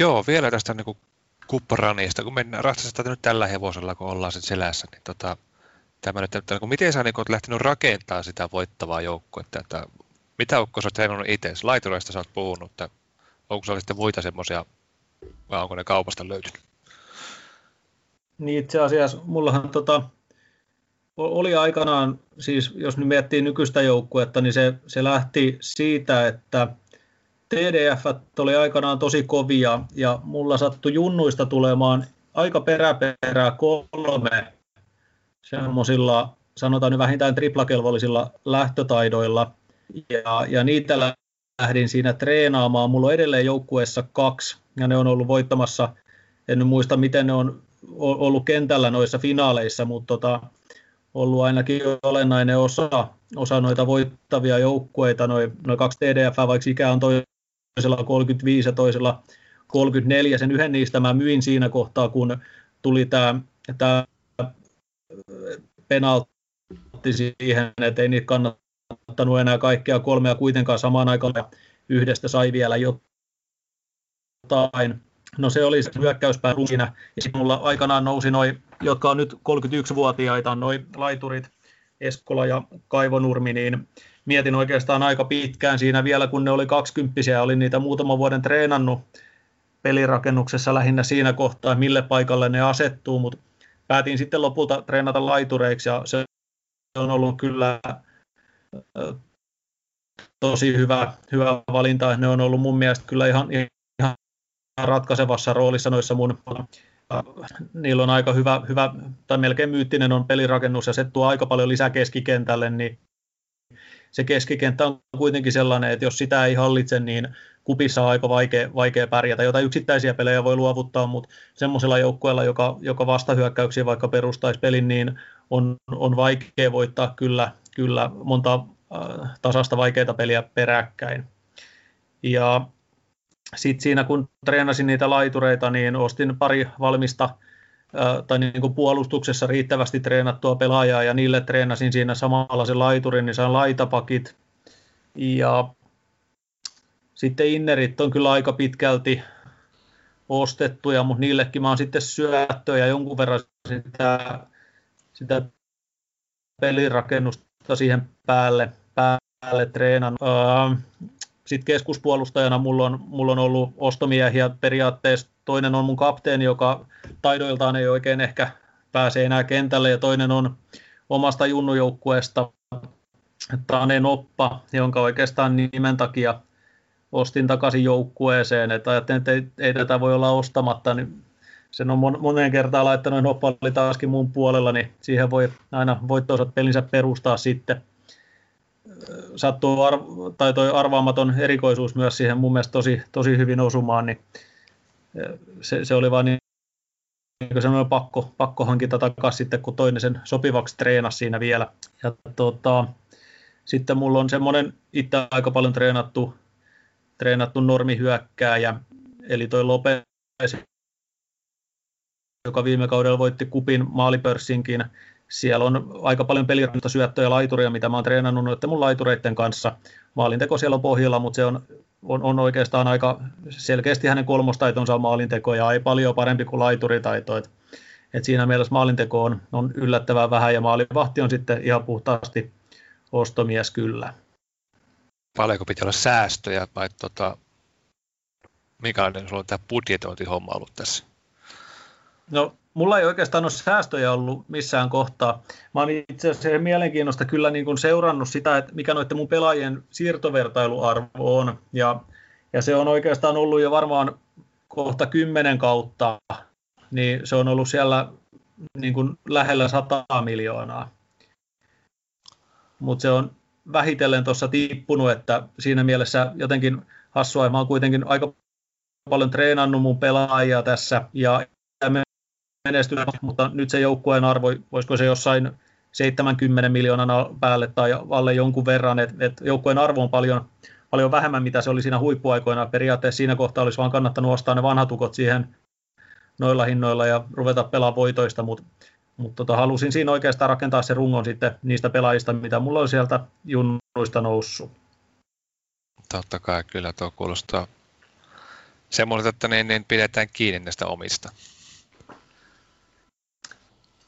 Joo, vielä tästä niin kupparanista, kun mennään ratsastetaan nyt tällä hevosella, kun ollaan sen selässä, niin tota, tämä nyt, että, niin miten sä niin olet lähtenyt rakentamaan sitä voittavaa joukkuetta, että mitä Ukko sä oot itse? Laitureista sä oot puhunut, että onko se sitten muita semmoisia, vai onko ne kaupasta löytynyt? Niin itse asiassa mullahan tota, oli aikanaan, siis jos nyt miettii nykyistä joukkuetta, niin se, se lähti siitä, että TDF oli aikanaan tosi kovia ja mulla sattui junnuista tulemaan aika peräperää kolme semmoisilla, sanotaan nyt vähintään triplakelvollisilla lähtötaidoilla ja, ja niitä lähdin siinä treenaamaan. Mulla on edelleen joukkueessa kaksi ja ne on ollut voittamassa, en nyt muista miten ne on ollut kentällä noissa finaaleissa, mutta tota, ollut ainakin olennainen osa, osa noita voittavia joukkueita, noin noi kaksi TDF, vaikka ikä on toisella 35 ja toisella 34. Sen yhden niistä mä myin siinä kohtaa, kun tuli tämä tää penaltti siihen, että ei niitä kannattanut enää kaikkea kolmea kuitenkaan samaan aikaan yhdestä sai vielä jotain. No se oli se hyökkäyspää siinä. Ja sitten mulla aikanaan nousi noin, jotka on nyt 31-vuotiaita, noin laiturit, Eskola ja Kaivonurmi, niin mietin oikeastaan aika pitkään siinä vielä, kun ne oli kaksikymppisiä, olin niitä muutaman vuoden treenannut pelirakennuksessa lähinnä siinä kohtaa, mille paikalle ne asettuu, mutta päätin sitten lopulta treenata laitureiksi ja se on ollut kyllä tosi hyvä, hyvä valinta. Ne on ollut mun mielestä kyllä ihan ratkaisevassa roolissa noissa mun niillä on aika hyvä, hyvä, tai melkein myyttinen on pelirakennus ja se tuo aika paljon lisää keskikentälle, niin se keskikenttä on kuitenkin sellainen, että jos sitä ei hallitse, niin kupissa on aika vaikea, vaikea pärjätä. Jotain yksittäisiä pelejä voi luovuttaa, mutta semmoisella joukkueella, joka, joka vastahyökkäyksiä vaikka perustaisi pelin, niin on, on vaikea voittaa kyllä, kyllä monta äh, tasasta vaikeita peliä peräkkäin. Ja sitten siinä kun treenasin niitä laitureita, niin ostin pari valmista tai niin kuin puolustuksessa riittävästi treenattua pelaajaa ja niille treenasin siinä samalla se laiturin, niin sain laitapakit. Ja sitten innerit on kyllä aika pitkälti ostettuja, mutta niillekin mä oon sitten syöttöä ja jonkun verran sitä, sitä pelirakennusta siihen päälle, päälle treenan. Sitten keskuspuolustajana mulla on, mulla on ollut ostomiehiä periaatteessa. Toinen on mun kapteeni, joka taidoiltaan ei oikein ehkä pääse enää kentälle, ja toinen on omasta junnujoukkueesta Tane Noppa, jonka oikeastaan nimen takia ostin takaisin joukkueeseen, että ajattelin, että ei, ei tätä voi olla ostamatta, niin sen on moneen kertaan laittanut, Noppa oli taaskin mun puolella, niin siihen voi aina voittoisat pelinsä perustaa sitten sattuu arv- tai toi arvaamaton erikoisuus myös siihen mun mielestä tosi, tosi hyvin osumaan, niin se, se oli vaan niin niin semmoinen pakko, pakko hankita takaisin sitten, kun toinen sen sopivaksi treenasi siinä vielä. Ja tota, sitten mulla on semmoinen itse aika paljon treenattu, treenattu normihyökkääjä, eli toi Lopez, joka viime kaudella voitti kupin maalipörssinkin. Siellä on aika paljon pelirannista syöttöjä laituria, mitä mä oon treenannut noiden mun laitureiden kanssa. Maalinteko siellä on pohjalla, mutta se on, on, on oikeastaan aika selkeästi hänen kolmostaitonsa on maalinteko ja ei paljon parempi kuin laituritaito. Et, et siinä mielessä maalinteko on, on yllättävän vähän ja maalivahti on sitten ihan puhtaasti ostomies kyllä. Paljonko pitää olla säästöjä vai tota, minkälainen sulla on tämä budjetointihomma ollut tässä? No, mulla ei oikeastaan ole säästöjä ollut missään kohtaa. Mä oon itse asiassa mielenkiinnosta kyllä niin kuin seurannut sitä, että mikä noiden mun pelaajien siirtovertailuarvo on. Ja, ja se on oikeastaan ollut jo varmaan kohta kymmenen kautta, niin se on ollut siellä niin kuin lähellä 100 miljoonaa. Mutta se on vähitellen tuossa tippunut, että siinä mielessä jotenkin hassua. Mä oon kuitenkin aika paljon treenannut mun pelaajia tässä ja menestynyt, mutta nyt se joukkueen arvo, voisiko se jossain 70 miljoonana päälle tai alle jonkun verran, että et joukkueen arvo on paljon, paljon vähemmän, mitä se oli siinä huippuaikoina. Periaatteessa siinä kohtaa olisi vaan kannattanut ostaa ne vanhat ukot siihen noilla hinnoilla ja ruveta pelaamaan voitoista, mutta mut tota, halusin siinä oikeastaan rakentaa se rungon sitten niistä pelaajista, mitä mulla on sieltä junnuista noussut. Totta kai, kyllä tuo kuulostaa semmoiselta, että niin, niin pidetään kiinni näistä omista.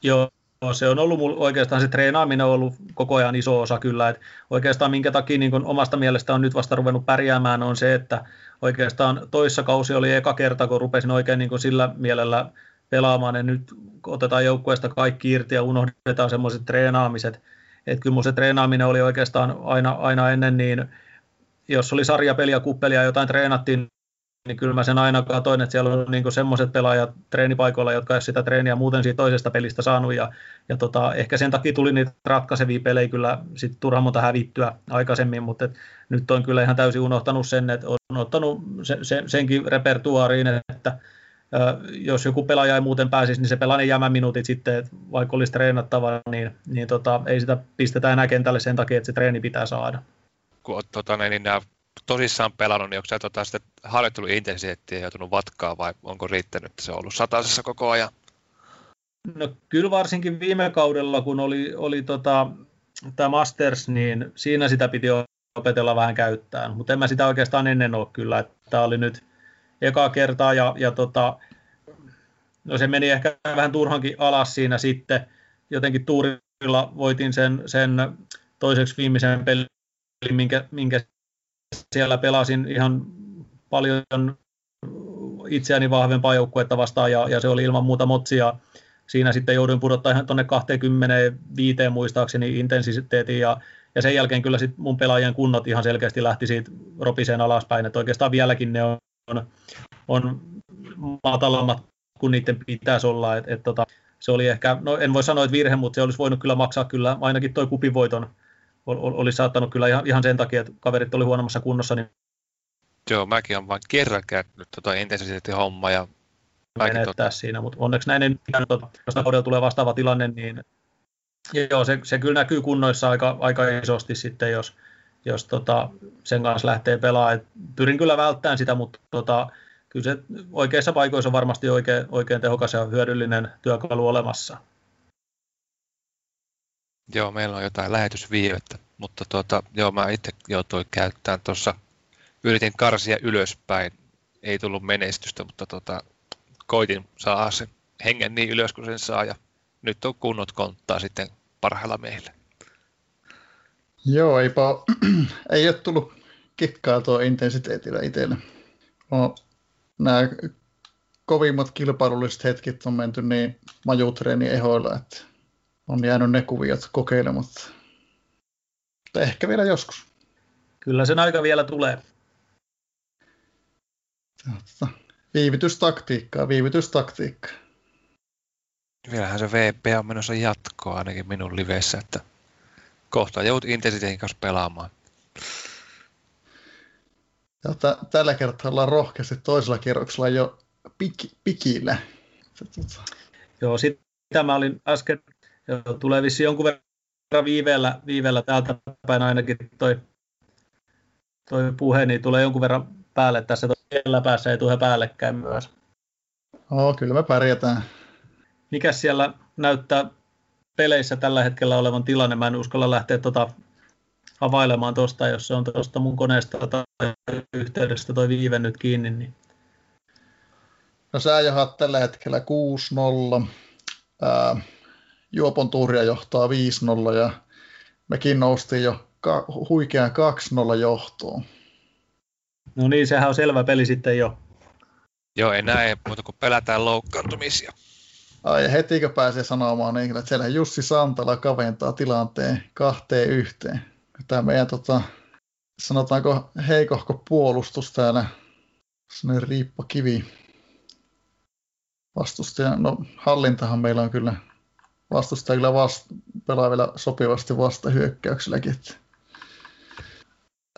Joo, se on ollut mulla, oikeastaan se treenaaminen on ollut koko ajan iso osa kyllä. Et oikeastaan minkä takia niin kun omasta mielestä on nyt vasta ruvennut pärjäämään on se, että oikeastaan toissa kausi oli eka kerta, kun rupesin oikein niin sillä mielellä pelaamaan, ja nyt otetaan joukkueesta kaikki irti ja unohdetaan semmoiset treenaamiset. Että kyllä mun se treenaaminen oli oikeastaan aina, aina ennen niin, jos oli sarjapeliä, kuppelia jotain treenattiin, niin kyllä mä sen aina katoin, että siellä on niin semmoiset pelaajat treenipaikoilla, jotka eivät sitä treeniä muuten siitä toisesta pelistä saanut, ja, ja tota, ehkä sen takia tuli niitä ratkaisevia pelejä kyllä sit turhan monta hävittyä aikaisemmin, mutta et, nyt on kyllä ihan täysin unohtanut sen, että on ottanut se, se, senkin repertuaariin, että jos joku pelaaja ei muuten pääsisi, niin se pelaa ne jämäminuutit sitten, että vaikka olisi treenattava, niin, niin tota, ei sitä pistetä enää kentälle sen takia, että se treeni pitää saada. Kun tota, niin nämä tosissaan pelannut, niin onko sä tota, sitten harjoitteluintensiteettiä joutunut vatkaa vai onko riittänyt, että se on ollut satasessa koko ajan? No kyllä varsinkin viime kaudella, kun oli, oli tota, tämä Masters, niin siinä sitä piti opetella vähän käyttää, mutta en mä sitä oikeastaan ennen ole kyllä, että tämä oli nyt eka kertaa ja, ja tota, no se meni ehkä vähän turhankin alas siinä sitten, jotenkin tuurilla voitin sen, sen toiseksi viimeisen pelin, minkä, minkä siellä pelasin ihan paljon itseäni vahvempaa joukkuetta vastaan ja, ja se oli ilman muuta motsia. Siinä sitten jouduin pudottaa ihan tuonne 25 muistaakseni intensiteetin ja, ja sen jälkeen kyllä sit mun pelaajien kunnot ihan selkeästi lähti siitä ropiseen alaspäin, että oikeastaan vieläkin ne on, on matalammat kuin niiden pitäisi olla. Et, et tota, se oli ehkä, no en voi sanoa, että virhe, mutta se olisi voinut kyllä maksaa kyllä ainakin toi kupivoiton olisi saattanut kyllä ihan, ihan sen takia, että kaverit oli huonommassa kunnossa. Niin... Joo, mäkin olen vain kerran käynyt tota intensiteettihomma ja menettää tota... siinä, mutta onneksi näin ei tota, jos kaudella tulee vastaava tilanne, niin joo, se, se kyllä näkyy kunnoissa aika, aika isosti sitten, jos, jos tota, sen kanssa lähtee pelaamaan. Et pyrin kyllä välttämään sitä, mutta tota, kyllä se oikeissa paikoissa on varmasti oikein, oikein tehokas ja hyödyllinen työkalu olemassa. Joo, meillä on jotain lähetysviivettä, mutta tuota, joo, mä itse joutuin käyttämään tuossa, yritin karsia ylöspäin, ei tullut menestystä, mutta tuota, koitin saada sen hengen niin ylös kuin sen saa, ja nyt on kunnot konttaa sitten parhailla meillä. Joo, eipä ei ole tullut kikkaa tuo intensiteetillä itselle. No, nämä kovimmat kilpailulliset hetket on menty niin majutreeni ehoilla, että on jäänyt ne kuviot kokeilematta. Mutta ehkä vielä joskus. Kyllä sen aika vielä tulee. Viivytystaktiikkaa, viivytystaktiikkaa. Vielähän se VP on menossa jatkoa ainakin minun liveissä, että kohta joudut intensiteetin kanssa pelaamaan. Ja t- tällä kertaa ollaan rohkeasti toisella kierroksella jo pik, pikillä. Joo, sitä mä olin äsken, joo, tulee vissi jonkun verran viiveellä, viiveellä täältä päin ainakin toi, toi puhe, niin tulee jonkun verran päälle tässä, siellä päässä ei tule päällekkäin myös. Oo, kyllä me pärjätään. Mikä siellä näyttää peleissä tällä hetkellä olevan tilanne? Mä en uskalla lähteä tota availemaan tuosta, jos se on tuosta mun koneesta tai yhteydestä toi viive nyt kiinni. Niin. No sä jahat tällä hetkellä 6-0. Ää, Juopon Turja johtaa 5-0 ja mekin noustiin jo ka- huikeaan 2-0 johtoon. No niin, sehän on selvä peli sitten jo. Joo, ei näe muuta kuin pelätään loukkaantumisia. Ai hetikö pääsee sanomaan niin, että siellä Jussi Santala kaventaa tilanteen kahteen yhteen. Tämä meidän tota, sanotaanko heikohko puolustus täällä, sellainen riippakivi vastustaja. No hallintahan meillä on kyllä vastustaja kyllä vast, pelaa vielä sopivasti vastahyökkäykselläkin. Että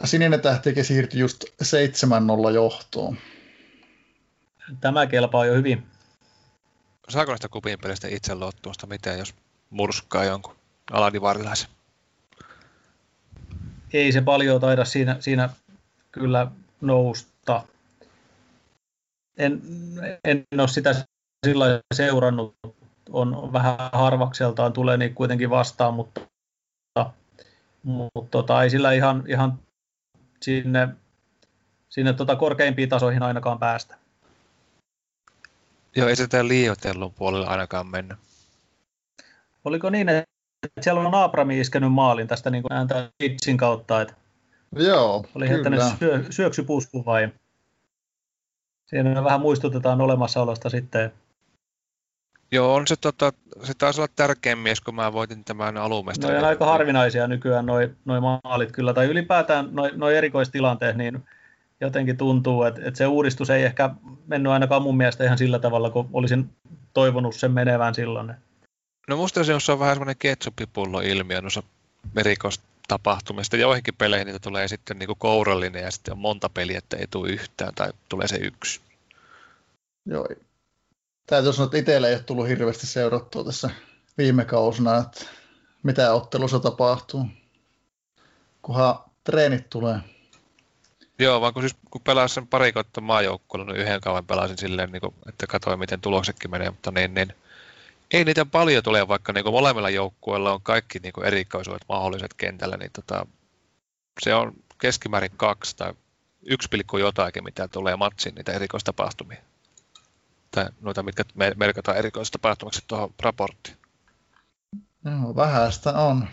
Sininen tähtikin siirtyi just 7-0 johtoon. Tämä kelpaa jo hyvin. Saako näistä kupin pelistä itse luottuusta miten, jos murskaa jonkun aladivarilaisen? Ei se paljon taida siinä, siinä kyllä nousta. En, en ole sitä sillä seurannut. On vähän harvakseltaan, tulee niin kuitenkin vastaan, mutta, mutta tota, ei sillä ihan, ihan sinne, sinne tota korkeimpiin tasoihin ainakaan päästä. Joo, ei se tämän liioitellun puolella ainakaan mennä. Oliko niin, että siellä on Abrami iskenyt maalin tästä niin ääntä itsin kautta, että Joo, oli kyllä. syö, syöksypusku vai? Siinä vähän muistutetaan olemassaolosta sitten. Joo, on se, tota, se taisi olla tärkein mies, kun mä voitin tämän alumesta. No on aika harvinaisia nykyään noin noi maalit kyllä, tai ylipäätään noin noi erikoistilanteet, niin jotenkin tuntuu, että, että se uudistus ei ehkä mennyt ainakaan mun mielestä ihan sillä tavalla, kun olisin toivonut sen menevän silloin. No musta se on vähän semmoinen ketsuppipullo ilmiö noissa erikoistapahtumista. Joihinkin peleihin niitä tulee sitten niin kourallinen ja sitten on monta peliä, että ei tule yhtään tai tulee se yksi. Joo. Täytyy sanoa, että itsellä ei ole tullut hirveästi seurattua tässä viime kausina, että mitä ottelussa tapahtuu, kunhan treenit tulee. Joo, vaan kun, siis, kun pelasin sen pari kautta maajoukkueella, niin yhden kauan pelasin silleen, niin kuin, että katsoin miten tuloksetkin menee, mutta niin, niin ei niitä paljon tule, vaikka niin kuin molemmilla joukkueilla on kaikki niin kuin erikoisuudet mahdolliset kentällä, niin tota, se on keskimäärin kaksi tai yksi pilkku jotakin, mitä tulee matsiin niitä erikoistapahtumia. Tai noita, mitkä merkataan erikoistapahtumaksi tuohon raporttiin. Joo, vähäistä on.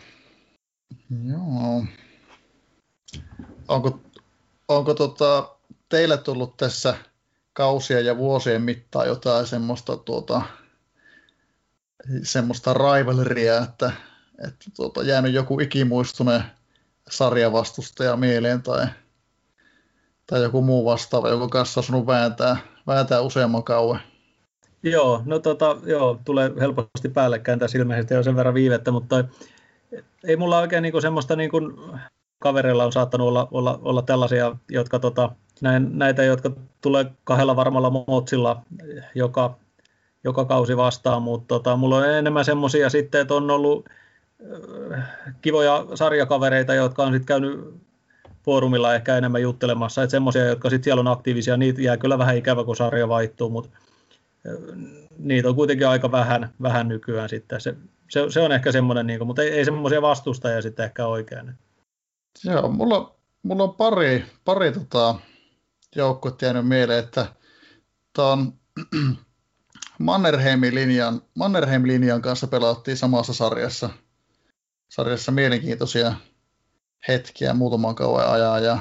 Joo. Onko, onko tota, teille tullut tässä kausien ja vuosien mittaan jotain semmoista, tuota, semmoista rivalryä, että, että tuota, jäänyt joku ikimuistuneen sarjavastustaja mieleen tai, tai joku muu vastaava, joka kanssa on vääntää, vääntää useamman kauan? Joo, no tota, joo, tulee helposti päällekkäin tässä ilmeisesti jo sen verran viivettä, mutta ei mulla oikein niinku semmoista niinku, kavereilla on saattanut olla, olla, olla tällaisia, jotka tota, näin, näitä, jotka tulee kahdella varmalla motsilla joka, joka kausi vastaan, mutta tota, mulla on enemmän semmoisia sitten, että on ollut äh, kivoja sarjakavereita, jotka on sitten käynyt foorumilla ehkä enemmän juttelemassa, että semmoisia, jotka sitten siellä on aktiivisia, niitä jää kyllä vähän ikävä, kun sarja vaihtuu, mutta niitä on kuitenkin aika vähän, vähän nykyään sitten. Se, se, se on ehkä semmoinen, niin kuin, mutta ei, ei semmoisia vastustajia sitten ehkä oikein. Joo, mulla, mulla on pari, pari tota, joukkuetta jäänyt mieleen, että tämä on Mannerheimin linjan, Mannerheim linjan kanssa pelattiin samassa sarjassa, sarjassa mielenkiintoisia hetkiä muutaman kauan ajaa ja,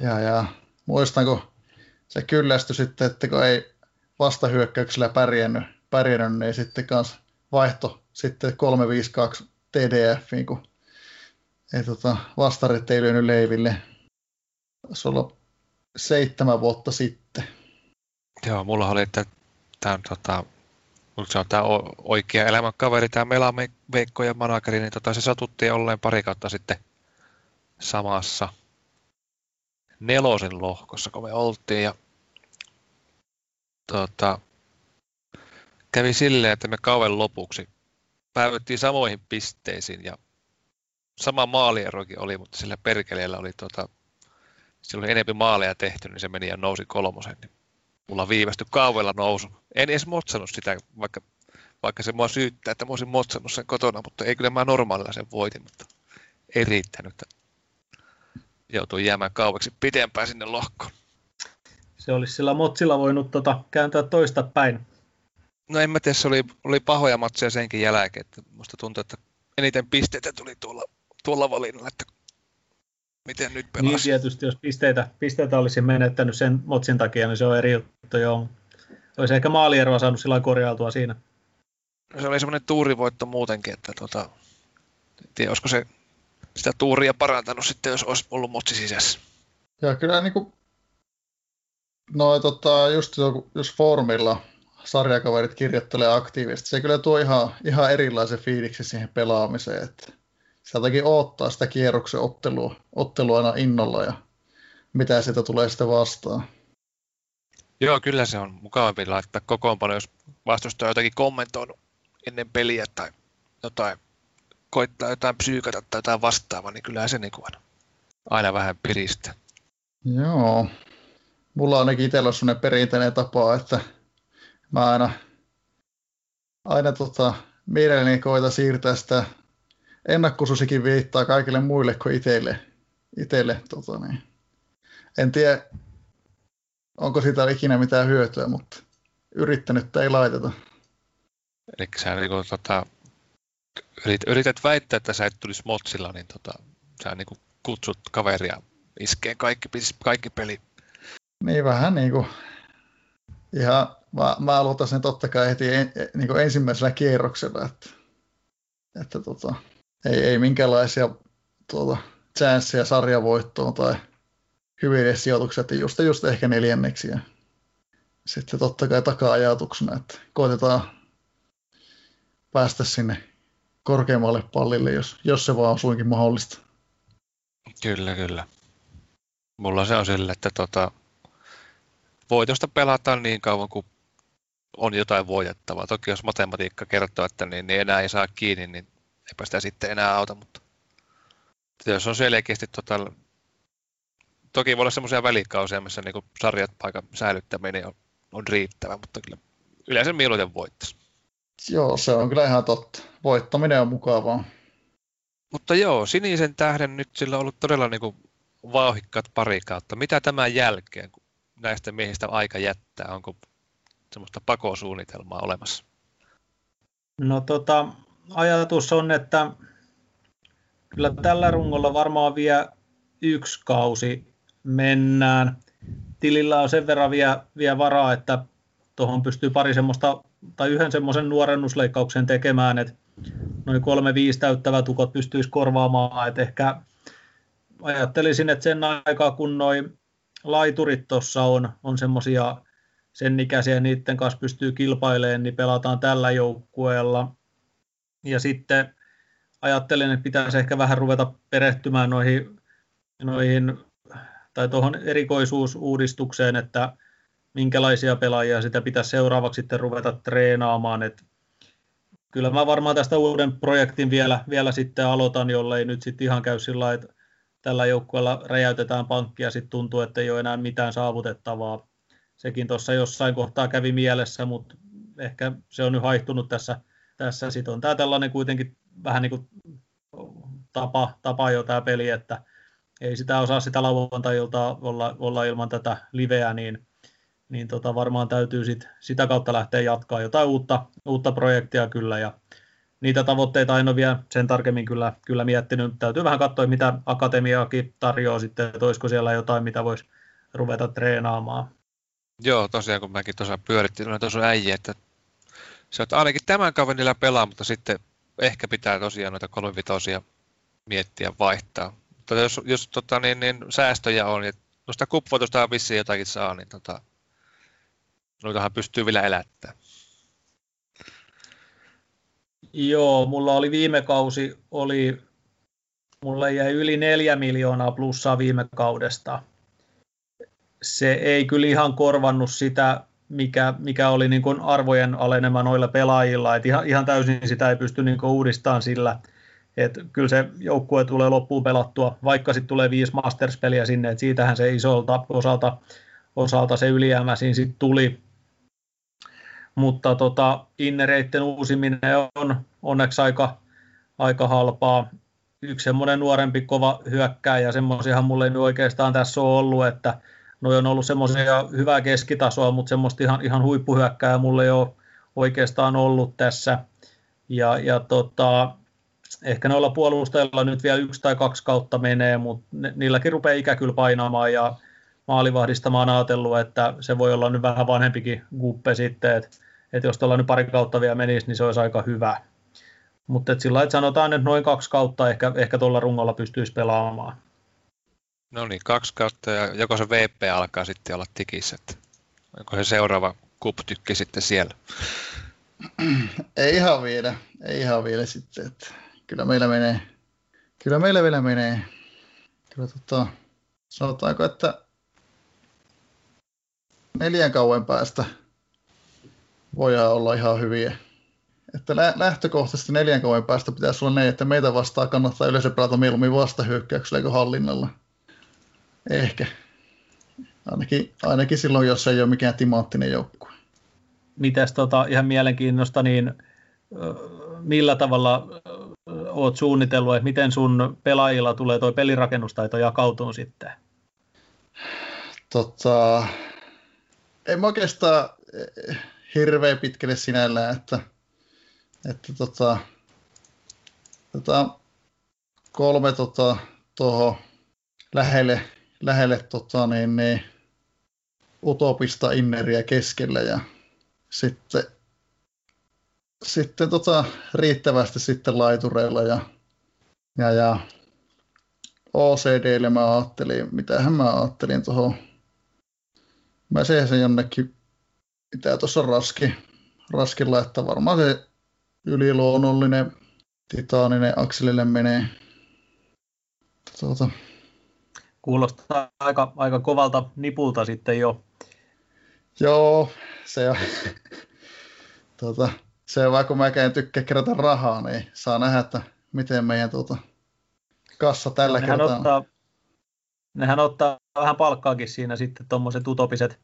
ja, ja muistanko se kyllästyi sitten, että kun ei vastahyökkäyksellä pärjännyt, pärjännyt niin sitten kanssa vaihto sitten 352 TDF, kun ei tota, vastarit ei lyönyt leiville. Se on seitsemän vuotta sitten. Joo, mulla oli, että tämä on, tota, se on tämä oikea elämänkaveri, tämä Mela Veikko ja Manakari, niin tota, se satuttiin olleen pari kautta sitten samassa nelosen lohkossa, kun me oltiin. Ja tota, kävi silleen, että me kauan lopuksi päivyttiin samoihin pisteisiin ja sama maalierokin oli, mutta sillä perkeleellä oli tota, silloin enempi maaleja tehty, niin se meni ja nousi kolmosen. Niin mulla viivästyi kauvella nousu. En edes motsannut sitä, vaikka, vaikka se mua syyttää, että mä olisin motsannut sen kotona, mutta ei kyllä mä normaalilla sen voitin, mutta ei riittänyt. Joutui jäämään kaueksi pidempään sinne lohkoon. Se olisi sillä motsilla voinut tota, kääntää toista päin. No en mä tiedä, se oli, oli pahoja matseja senkin jälkeen. Että musta tuntuu, että eniten pisteitä tuli tuolla, tuolla valinnalla, että miten nyt pelasi. Niin tietysti, jos pisteitä, pisteitä olisi menettänyt sen motsin takia, niin se on eri juttu, joo. Olisi ehkä maalieroa saanut sillä korjautua siinä. Se oli semmoinen tuurivoitto muutenkin, että tota, tiedä, olisiko se sitä tuuria parantanut sitten, jos olisi ollut motsi sisässä. Ja kyllä niin kuin, no tota, just jos formilla sarjakaverit kirjoittelee aktiivisesti, se kyllä tuo ihan, ihan erilaisen fiiliksi siihen pelaamiseen, että sieltäkin odottaa sitä kierroksen ottelua, ottelua aina innolla ja mitä sitä tulee sitten vastaan. Joo, kyllä se on mukavampi laittaa kokoonpano, jos vastustaja jotakin kommentoinut ennen peliä tai jotain, koittaa jotain psyykata tai jotain vastaavaa, niin kyllä se niin kuin aina vähän piristä. Joo. Mulla on ainakin itsellä sellainen perinteinen tapa, että mä aina, aina tota, mielelläni koita siirtää sitä ennakkosusikin viittaa kaikille muille kuin itselle. itselle tota niin. En tiedä, onko siitä ikinä mitään hyötyä, mutta yrittänyt ei laiteta. Eli sä niin kuin, tota, yrit, yrität väittää, että sä et tulisi motsilla, niin tota, sä niin kuin kutsut kaveria iskeen kaikki, kaikki peli. Niin vähän niin kuin, ihan, mä, mä aloitan sen totta kai heti en, niin kuin ensimmäisellä kierroksella, että, että tota, ei, ei minkälaisia tuota, chanceja sarjavoittoon tai hyviä sijoituksia, että just, just ehkä neljänneksi. Ja sitten totta kai taka-ajatuksena, että koitetaan päästä sinne korkeammalle pallille, jos, jos se vaan on suinkin mahdollista. Kyllä, kyllä. Mulla se on sille, että tota, voitosta pelataan niin kauan kuin on jotain voitettavaa. Toki jos matematiikka kertoo, että niin, niin enää ei saa kiinni, niin eipä sitä sitten enää auta, mutta jos on selkeästi tota, toki voi olla semmoisia välikausia, missä niin sarjat paikan säilyttäminen on, on riittävä, mutta kyllä yleensä mieluiten voittaisi. Joo, se on kyllä ihan totta. Voittaminen on mukavaa. Mutta joo, sinisen tähden nyt sillä on ollut todella niin kuin vauhikkaat pari kautta. Mitä tämän jälkeen, kun näistä miehistä aika jättää? Onko semmoista pakosuunnitelmaa olemassa? No tota, ajatus on, että kyllä tällä rungolla varmaan vielä yksi kausi mennään. Tilillä on sen verran vielä, vielä varaa, että tuohon pystyy pari semmoista, tai yhden semmoisen nuorennusleikkauksen tekemään, että noin kolme viisi täyttävät tukot pystyisi korvaamaan, että ehkä ajattelisin, että sen aikaa kun noin laiturit tuossa on, on semmoisia sen ikäisiä, niiden kanssa pystyy kilpailemaan, niin pelataan tällä joukkueella. Ja sitten ajattelen, että pitäisi ehkä vähän ruveta perehtymään noihin, noihin tai tuohon erikoisuusuudistukseen, että minkälaisia pelaajia sitä pitäisi seuraavaksi sitten ruveta treenaamaan. Et kyllä mä varmaan tästä uuden projektin vielä, vielä sitten aloitan, jollei nyt sitten ihan käy sillä että tällä joukkueella räjäytetään pankkia sitten tuntuu, että ei ole enää mitään saavutettavaa. Sekin tuossa jossain kohtaa kävi mielessä, mutta ehkä se on nyt haihtunut tässä – tässä sitten on tämä tällainen kuitenkin vähän niin kuin tapa, tapa jo tämä peli, että ei sitä osaa sitä lauantajilta olla, olla ilman tätä liveä, niin, niin tota varmaan täytyy sit, sitä kautta lähteä jatkaa jotain uutta, uutta projektia kyllä, ja niitä tavoitteita en ole vielä sen tarkemmin kyllä, kyllä miettinyt. Täytyy vähän katsoa, mitä akatemiaakin tarjoaa sitten, että olisiko siellä jotain, mitä voisi ruveta treenaamaan. Joo, tosiaan kun mäkin tuossa pyörittiin, niin tuossa äijä, että se, että ainakin tämän kaverilla pelaa, mutta sitten ehkä pitää tosiaan noita kolmivitosia miettiä vaihtaa. Mutta jos, jos tota, niin, niin, säästöjä on, ja noista kupvoitusta vissiin jotakin saa, niin tota, noitahan pystyy vielä elättämään. Joo, mulla oli viime kausi, oli, mulla jäi yli neljä miljoonaa plussaa viime kaudesta. Se ei kyllä ihan korvannut sitä, mikä, mikä oli niin kuin arvojen alenema noilla pelaajilla. Et ihan, ihan täysin sitä ei pysty niin uudistamaan sillä, että kyllä se joukkue tulee loppuun pelattua, vaikka sitten tulee viisi Masters-peliä sinne, että siitähän se isolta osalta, osalta se ylijäämä siinä sitten tuli. Mutta tota, innereiden uusiminen on onneksi aika, aika halpaa. Yksi semmoinen nuorempi kova hyökkääjä, semmoisiahan mulle ei oikeastaan tässä ole ollut, että noi on ollut semmoisia hyvää keskitasoa, mutta semmoista ihan, ihan huippuhyökkää mulle ei ole oikeastaan ollut tässä. Ja, ja tota, ehkä noilla puolustajilla nyt vielä yksi tai kaksi kautta menee, mutta ne, niilläkin rupeaa ikä kyllä painamaan ja maalivahdista mä oon ajatellut, että se voi olla nyt vähän vanhempikin guppe sitten, että, että jos tuolla nyt pari kautta vielä menisi, niin se olisi aika hyvä. Mutta sillä että sanotaan, että noin kaksi kautta ehkä, ehkä tuolla rungolla pystyisi pelaamaan. No niin, kaksi kautta ja joko se VP alkaa sitten olla tikissä, että onko se seuraava kuptykki sitten siellä? Ei ihan vielä, ei ihan vielä sitten, että kyllä meillä menee, kyllä meillä vielä menee. Kyllä tota, sanotaanko, että neljän kauan päästä voidaan olla ihan hyviä. Että lähtökohtaisesti neljän kauan päästä pitäisi olla niin, että meitä vastaan kannattaa yleensä pelata mieluummin vastahyökkäyksellä kuin hallinnalla. Ehkä. Ainakin, ainakin silloin, jos ei ole mikään timanttinen joukkue. Mitäs tota, ihan mielenkiinnosta, niin millä tavalla oot suunnitellut, että miten sun pelaajilla tulee tuo pelirakennustaito jakautuu sitten? Tota, en mä oikeastaan hirveän pitkälle sinällään, että, että tota, tota, kolme tota, tuohon lähelle lähelle tota, niin, niin, utopista inneriä keskellä ja sitten, sitten tota, riittävästi sitten laitureilla ja, ja, ja OCDlle mä ajattelin, mitähän mä ajattelin tuohon, mä sen jonnekin, mitä tuossa raski, raskin laittaa, varmaan se yliluonnollinen titaaninen akselille menee. Tuota, Kuulostaa aika, aika kovalta nipulta sitten jo. Joo, se on. tuota, se on vaikka mä en tykkää kerätä rahaa, niin saa nähdä, että miten meidän tuota, kassa tällä nehän kertaa ottaa, Nehän ottaa vähän palkkaakin siinä sitten tuommoiset utopiset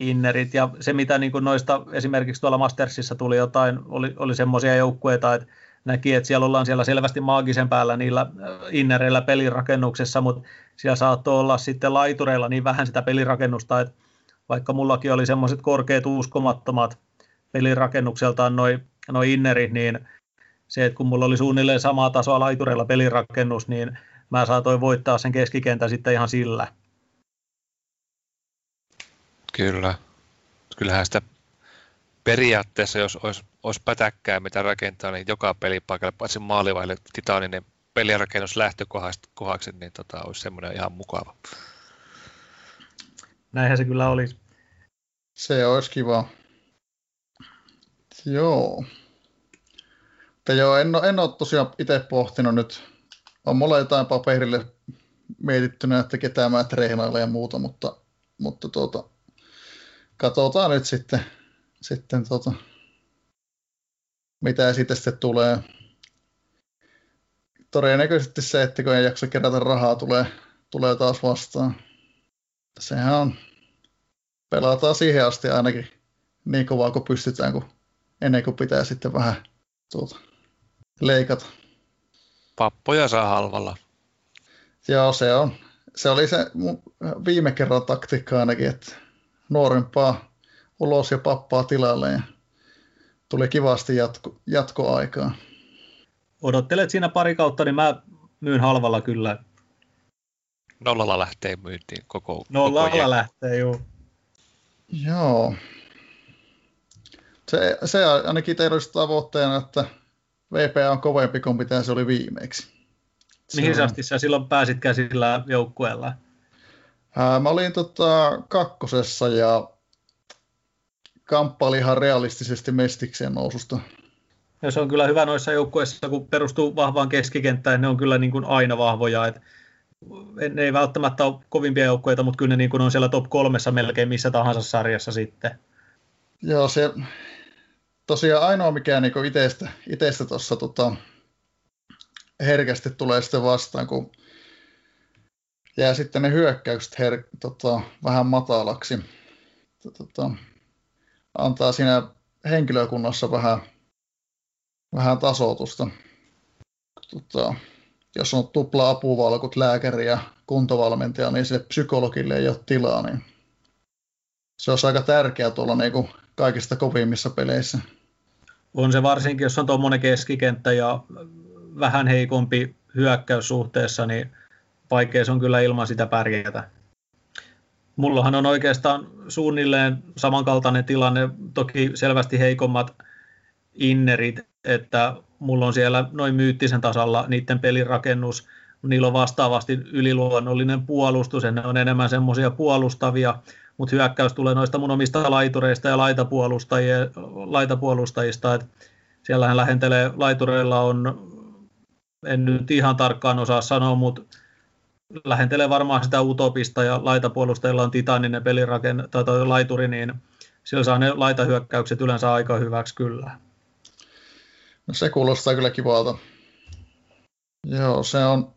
innerit. Ja se mitä niin kuin noista esimerkiksi tuolla Mastersissa tuli jotain, oli, oli semmoisia joukkueita, että näki, että siellä ollaan siellä selvästi maagisen päällä niillä äh, innereillä pelirakennuksessa, mutta siellä saattoi olla sitten laitureilla niin vähän sitä pelirakennusta, että vaikka mullakin oli semmoiset korkeat uskomattomat pelirakennukseltaan noin noi innerit, niin se, että kun mulla oli suunnilleen samaa tasoa laitureilla pelirakennus, niin mä saatoin voittaa sen keskikentän sitten ihan sillä. Kyllä. Kyllähän sitä periaatteessa, jos olisi, olisi pätäkkää, mitä rakentaa, niin joka pelipaikalle, paitsi maalivaille titaaninen pelirakennus lähtökohdaksi, niin tota, olisi semmoinen ihan mukava. Näinhän se kyllä olisi. Se olisi kiva. Joo. Mutta joo, en, en ole tosiaan itse pohtinut nyt. On mulla jotain paperille mietittynä, että ketään mä treenailen ja muuta, mutta, mutta tuota, katsotaan nyt sitten, sitten tota, mitä siitä sitten tulee. Todennäköisesti se, että kun ei jaksa kerätä rahaa, tulee, tulee taas vastaan. Sehän on, pelataan siihen asti ainakin niin kovaa kuin pystytään, kun ennen kuin pitää sitten vähän tuota, leikata. Pappoja saa halvalla. Joo, se on. Se oli se viime kerran taktiikka ainakin, että nuorempaa ulos ja pappaa tilalle ja tuli kivasti jatko, jatkoaikaa. Odottelet siinä pari kautta, niin mä myyn halvalla kyllä. Nollalla lähtee myyntiin koko Nollalla koko lähtee, joo. Joo. Se, se ainakin teillä olisi tavoitteena, että VPA on kovempi kuin mitä se oli viimeksi. Mihin se asti sä silloin pääsit käsillä joukkueella? Ää, mä olin tota, kakkosessa ja kamppaili ihan realistisesti Mestikseen noususta. Ja se on kyllä hyvä noissa joukkueissa, kun perustuu vahvaan keskikenttään, ne on kyllä niin kuin aina vahvoja. Et ne ei välttämättä ole kovimpia joukkueita, mutta kyllä ne niin kuin on siellä top kolmessa melkein missä tahansa sarjassa sitten. Joo, se tosiaan ainoa mikä niin itsestä, tuossa tota, herkästi tulee sitten vastaan, kun jää sitten ne hyökkäykset her, tota, vähän matalaksi. Tota, antaa siinä henkilökunnassa vähän, vähän tasoitusta. Tota, jos on tupla apuvalkut, lääkäri ja kuntovalmentaja, niin sille psykologille ei ole tilaa, niin se on aika tärkeää tuolla niin kuin kaikista kovimmissa peleissä. On se varsinkin, jos on tuommoinen keskikenttä ja vähän heikompi hyökkäys suhteessa, niin vaikea se on kyllä ilman sitä pärjätä. Mullahan on oikeastaan suunnilleen samankaltainen tilanne, toki selvästi heikommat innerit, että mulla on siellä noin myyttisen tasalla niiden pelirakennus, niillä on vastaavasti yliluonnollinen puolustus, ja ne on enemmän semmoisia puolustavia, mutta hyökkäys tulee noista mun omista laitureista ja laitapuolustajista, että siellähän lähentelee, laitureilla on, en nyt ihan tarkkaan osaa sanoa, mutta lähentelee varmaan sitä utopista ja laitapuolustajilla on titaninen pelirakenne tai toi laituri, niin sillä saa ne laitahyökkäykset yleensä aika hyväksi kyllä. No se kuulostaa kyllä kivalta. Joo, se on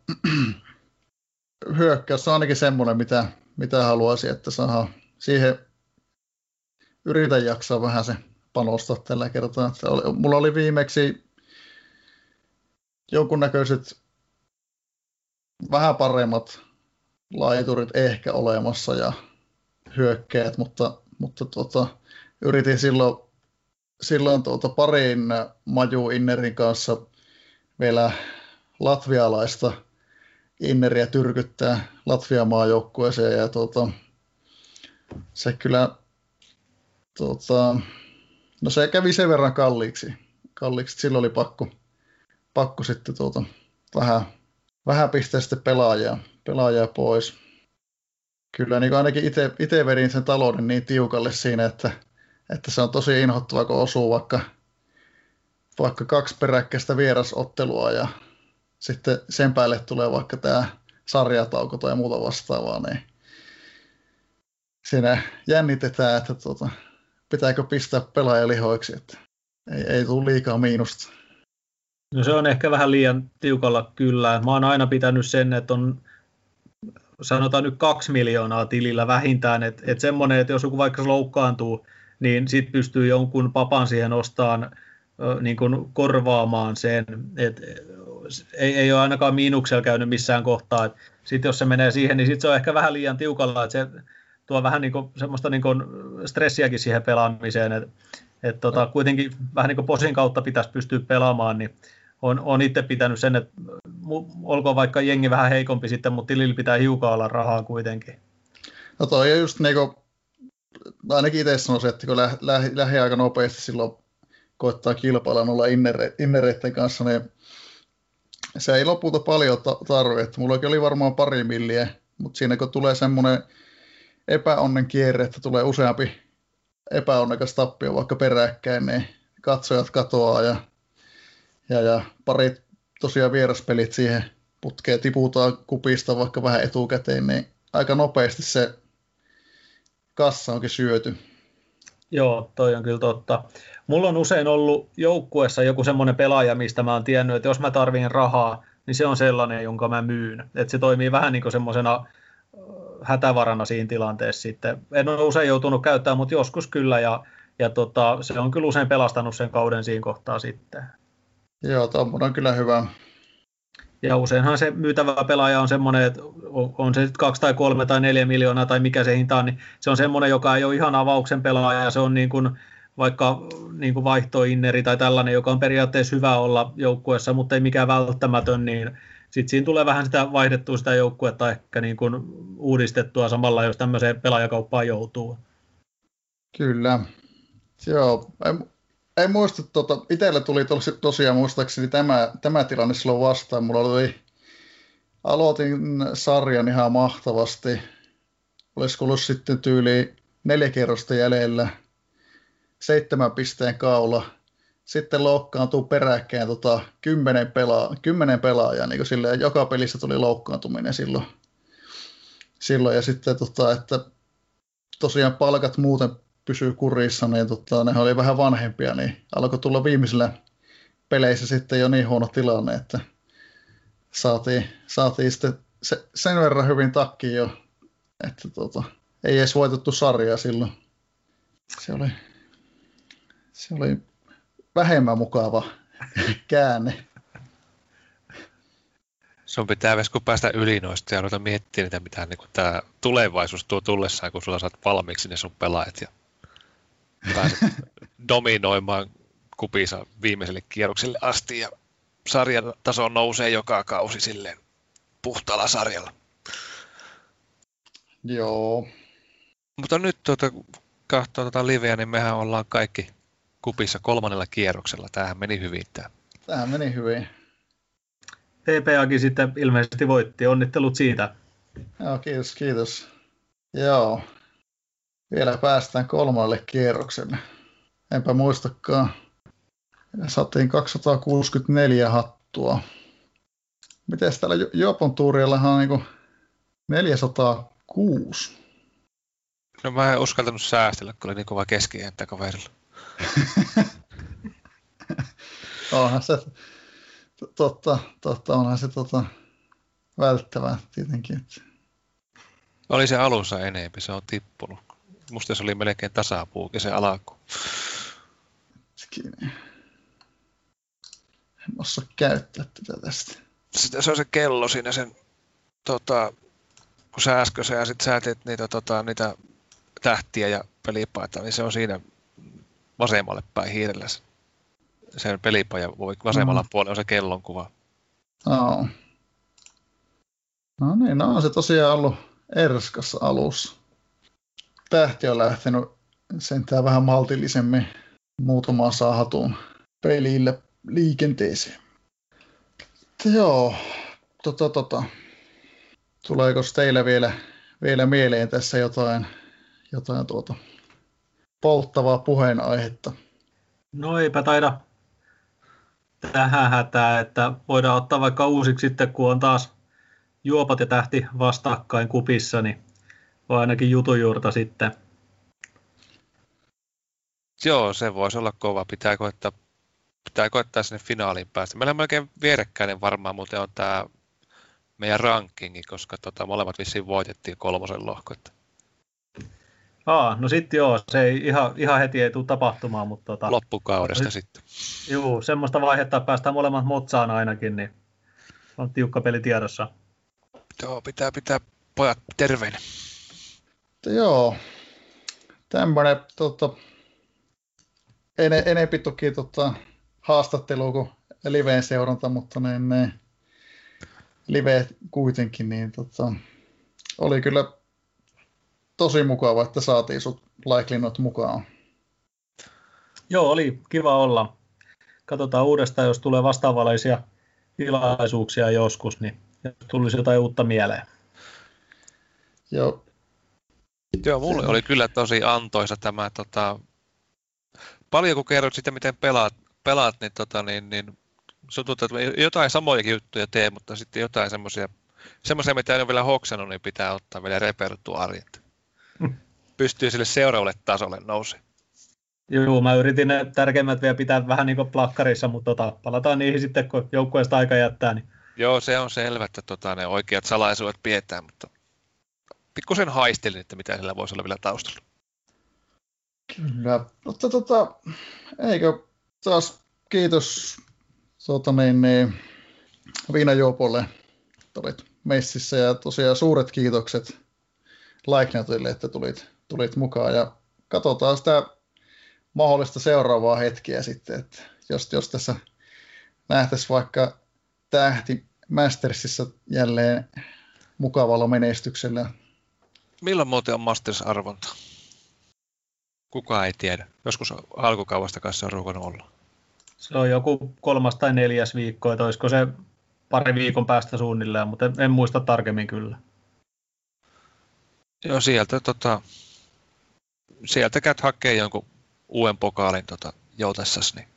hyökkäys on ainakin semmoinen, mitä, mitä haluaisin, että saa siihen yritän jaksaa vähän se panostaa tällä kertaa. Että oli, mulla oli viimeksi jonkunnäköiset vähän paremmat laiturit ehkä olemassa ja hyökkäät, mutta, mutta tuota, yritin silloin, silloin tuota parin Maju Innerin kanssa vielä latvialaista Inneriä tyrkyttää Latvian maajoukkueeseen ja tuota, se kyllä tuota, no se kävi sen verran kalliiksi, kalliiksi silloin oli pakko, pakko sitten tuota, vähän vähän pistää sitten pelaajaa, pelaajaa pois. Kyllä niin ainakin itse vedin sen talouden niin tiukalle siinä, että, että se on tosi inhottava, kun osuu vaikka, vaikka kaksi peräkkäistä vierasottelua ja sitten sen päälle tulee vaikka tämä sarjatauko tai muuta vastaavaa, niin siinä jännitetään, että tuota, pitääkö pistää pelaajalihoiksi, että ei, ei tule liikaa miinusta. No se on ehkä vähän liian tiukalla kyllä. Mä oon aina pitänyt sen, että on sanotaan nyt kaksi miljoonaa tilillä vähintään, että et semmoinen, että jos joku vaikka loukkaantuu, niin sitten pystyy jonkun papan siihen ostamaan niin kuin korvaamaan sen, että ei, ei ole ainakaan miinuksella käynyt missään kohtaa, sitten jos se menee siihen, niin sitten se on ehkä vähän liian tiukalla, että se tuo vähän niin kuin, semmoista niin kuin stressiäkin siihen pelaamiseen, että et tota, kuitenkin vähän niin kuin posin kautta pitäisi pystyä pelaamaan, niin on, on itse pitänyt sen, että olkoon vaikka jengi vähän heikompi sitten, mutta tilillä pitää hiukan olla rahaa kuitenkin. No toi on just niin kuin, ainakin itse sanoisin, että kun lä, lä, lähi aika nopeasti silloin koittaa kilpailla noilla innere, innereiden kanssa, niin se ei lopulta paljon ta- tarvitse. Mulla oli varmaan pari milliä, mutta siinä kun tulee semmoinen epäonnen kierre, että tulee useampi epäonnekas tappio vaikka peräkkäin, niin katsojat katoaa ja ja, ja parit tosiaan vieraspelit siihen putkeen tiputaan kupista vaikka vähän etukäteen, niin aika nopeasti se kassa onkin syöty. Joo, toi on kyllä totta. Mulla on usein ollut joukkueessa joku semmoinen pelaaja, mistä mä oon tiennyt, että jos mä tarviin rahaa, niin se on sellainen, jonka mä myyn. Että se toimii vähän niin kuin semmoisena hätävarana siinä tilanteessa sitten. En ole usein joutunut käyttämään, mutta joskus kyllä, ja, ja tota, se on kyllä usein pelastanut sen kauden siinä kohtaa sitten. Joo, tuommoinen on kyllä hyvä. Ja useinhan se myytävä pelaaja on semmoinen, että on se kaksi tai kolme tai neljä miljoonaa tai mikä se hinta on, niin se on semmoinen, joka ei ole ihan avauksen pelaaja ja se on niin kuin vaikka niin kuin vaihtoinneri tai tällainen, joka on periaatteessa hyvä olla joukkueessa, mutta ei mikään välttämätön, niin sitten siinä tulee vähän sitä vaihdettua sitä joukkuetta ehkä niin kuin uudistettua samalla, jos tämmöiseen pelaajakauppaan joutuu. Kyllä. Joo, en muista, tota, itselle tuli tos, tosiaan muistaakseni tämä, tämä tilanne silloin vastaan. Mulla oli, aloitin sarjan ihan mahtavasti. Olisiko ollut sitten tyyli neljä kerrosta jäljellä, seitsemän pisteen kaula. Sitten loukkaantuu peräkkäin tota, kymmenen, pelaa, kymmenen pelaajaa, niin silleen, joka pelissä tuli loukkaantuminen silloin. silloin. Ja sitten, tota, että tosiaan palkat muuten pysyy kurissa, niin tota, ne oli vähän vanhempia, niin alkoi tulla viimeisillä peleissä sitten jo niin huono tilanne, että saatiin, saatiin sitten se, sen verran hyvin takkiin jo, että tota, ei edes voitettu sarjaa silloin. Se oli, se oli vähemmän mukava käänne. Sun pitää myös kun päästä yli noista ja ruveta miettimään niitä, mitä niin tämä tulevaisuus tuo tullessaan, kun sulla saat valmiiksi ne sun pelaajat ja pääset dominoimaan kupisa viimeiselle kierrokselle asti ja sarjan taso nousee joka kausi silleen puhtaalla sarjalla. Joo. Mutta nyt tuota, kahtoo tuota liveä, niin mehän ollaan kaikki kupissa kolmannella kierroksella. Tämähän meni hyvin tämä. Tämähän meni hyvin. TPAkin sitten ilmeisesti voitti. Onnittelut siitä. Joo, kiitos, kiitos. Joo. Vielä päästään kolmalle kierrokselle. Enpä muistakaan. Saatiin 264 hattua. Miten täällä Jopon tuurillahan on niin 406? No mä en uskaltanut säästellä, kun oli niin kova keskienttä kaverilla. onhan se, totta, totta, onhan se tota, välttävää tietenkin. Oli se alussa enempi, se on tippunut. Musta se oli melkein tasapuukin se alaku. Sekin. En osaa käyttää tätä tästä. Sitten se on se kello siinä sen, tota, kun sä äsken ja sit sä teet niitä, tota, niitä tähtiä ja pelipaita, niin se on siinä vasemmalle päin hiirellä sen pelipaja voi vasemmalla mm. puolella on se kellon kuva. Oh. No niin, no on se tosiaan ollut Erskassa alussa. Tähti on lähtenyt sentään vähän maltillisemmin muutamaan saahatuun pelille liikenteeseen. Joo, tota, tota. Tuleeko teillä vielä, vielä mieleen tässä jotain, jotain tuota polttavaa puheenaihetta? No eipä taida tähän hätään, että voidaan ottaa vaikka uusiksi sitten, kun on taas juopat ja tähti vastakkain kupissa, niin on ainakin jutujuurta sitten. Joo, se voisi olla kova. Pitää koettaa, pitää koettaa sinne finaaliin päästä. Meillä on melkein vierekkäinen varmaan muuten on tämä meidän rankingi, koska tota, molemmat vissiin voitettiin kolmosen lohko. Että Aa, no sitten joo, se ei ihan, ihan heti ei tule tapahtumaan, mutta... Tota, Loppukaudesta no, sitten. Joo, semmoista vaihetta päästään molemmat motsaan ainakin, niin on tiukka peli tiedossa. Joo, pitää pitää pojat terveinä. Joo, tämmöinen tota, en, enempi toki tota, haastattelu kuin liveen seuranta, mutta ne, ne live kuitenkin, niin tota, oli kyllä tosi mukava, että saatiin sut Laiklinot mukaan. Joo, oli kiva olla. Katsotaan uudestaan, jos tulee vastaavanlaisia tilaisuuksia joskus, niin tulisi jotain uutta mieleen. Joo. Joo, mulle oli kyllä tosi antoisa tämä, tota, paljon kun kerrot sitä, miten pelaat, pelaat niin, tota, niin, niin sun tuntuu, että jotain samojakin juttuja tee, mutta sitten jotain semmoisia, semmoisia, mitä en ole vielä hoksannut, niin pitää ottaa vielä repertuaariin pystyy sille seuraavalle tasolle nousi. Joo, mä yritin ne tärkeimmät vielä pitää vähän niin kuin plakkarissa, mutta tota, palataan niihin sitten, kun joukkueesta aika jättää. Niin. Joo, se on selvä, että tota, ne oikeat salaisuudet pidetään, mutta pikkusen haistelin, että mitä sillä voisi olla vielä taustalla. Kyllä, mutta tota, eikö taas kiitos tota niin, niin, viinajuopolle, olit messissä ja tosiaan suuret kiitokset Laiknatille, että tulit, tulit mukaan ja katsotaan sitä mahdollista seuraavaa hetkeä sitten, että jos, jos tässä nähtäisiin vaikka tähti Mastersissa jälleen mukavalla menestyksellä. Milloin muuten on Masters-arvonta? Kukaan ei tiedä. Joskus alkukaudesta kanssa on ruvennut olla. Se on joku kolmas tai neljäs viikko, että olisiko se pari viikon päästä suunnilleen, mutta en muista tarkemmin kyllä. Joo, sieltä, tota, sieltä käyt hakee jonkun uuden pokaalin tota, joutessasi. Niin.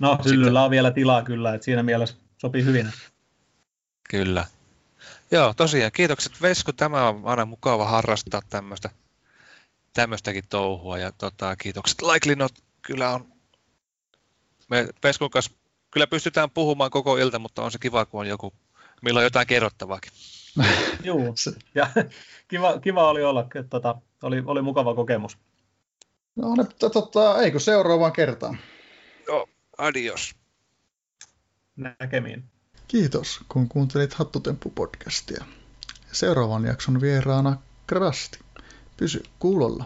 No, hyllyllä on vielä tilaa kyllä, että siinä mielessä sopii hyvin. Kyllä. Joo, tosiaan kiitokset Vesku. Tämä on aina mukava harrastaa tämmöistä tämmöistäkin touhua. Ja tota, kiitokset Laiklinot, kyllä on, me Peskun kanssa kyllä pystytään puhumaan koko ilta, mutta on se kiva, kun on joku, milloin jotain kerrottavaakin. Joo, ja kiva, kiva oli olla, että tota, oli, oli mukava kokemus. No, ne, tota, eikö seuraavaan kertaan? Joo, adios. Näkemiin. Kiitos, kun kuuntelit Hattutemppu-podcastia. Seuraavan jakson vieraana Krasti. Pysy kuulolla.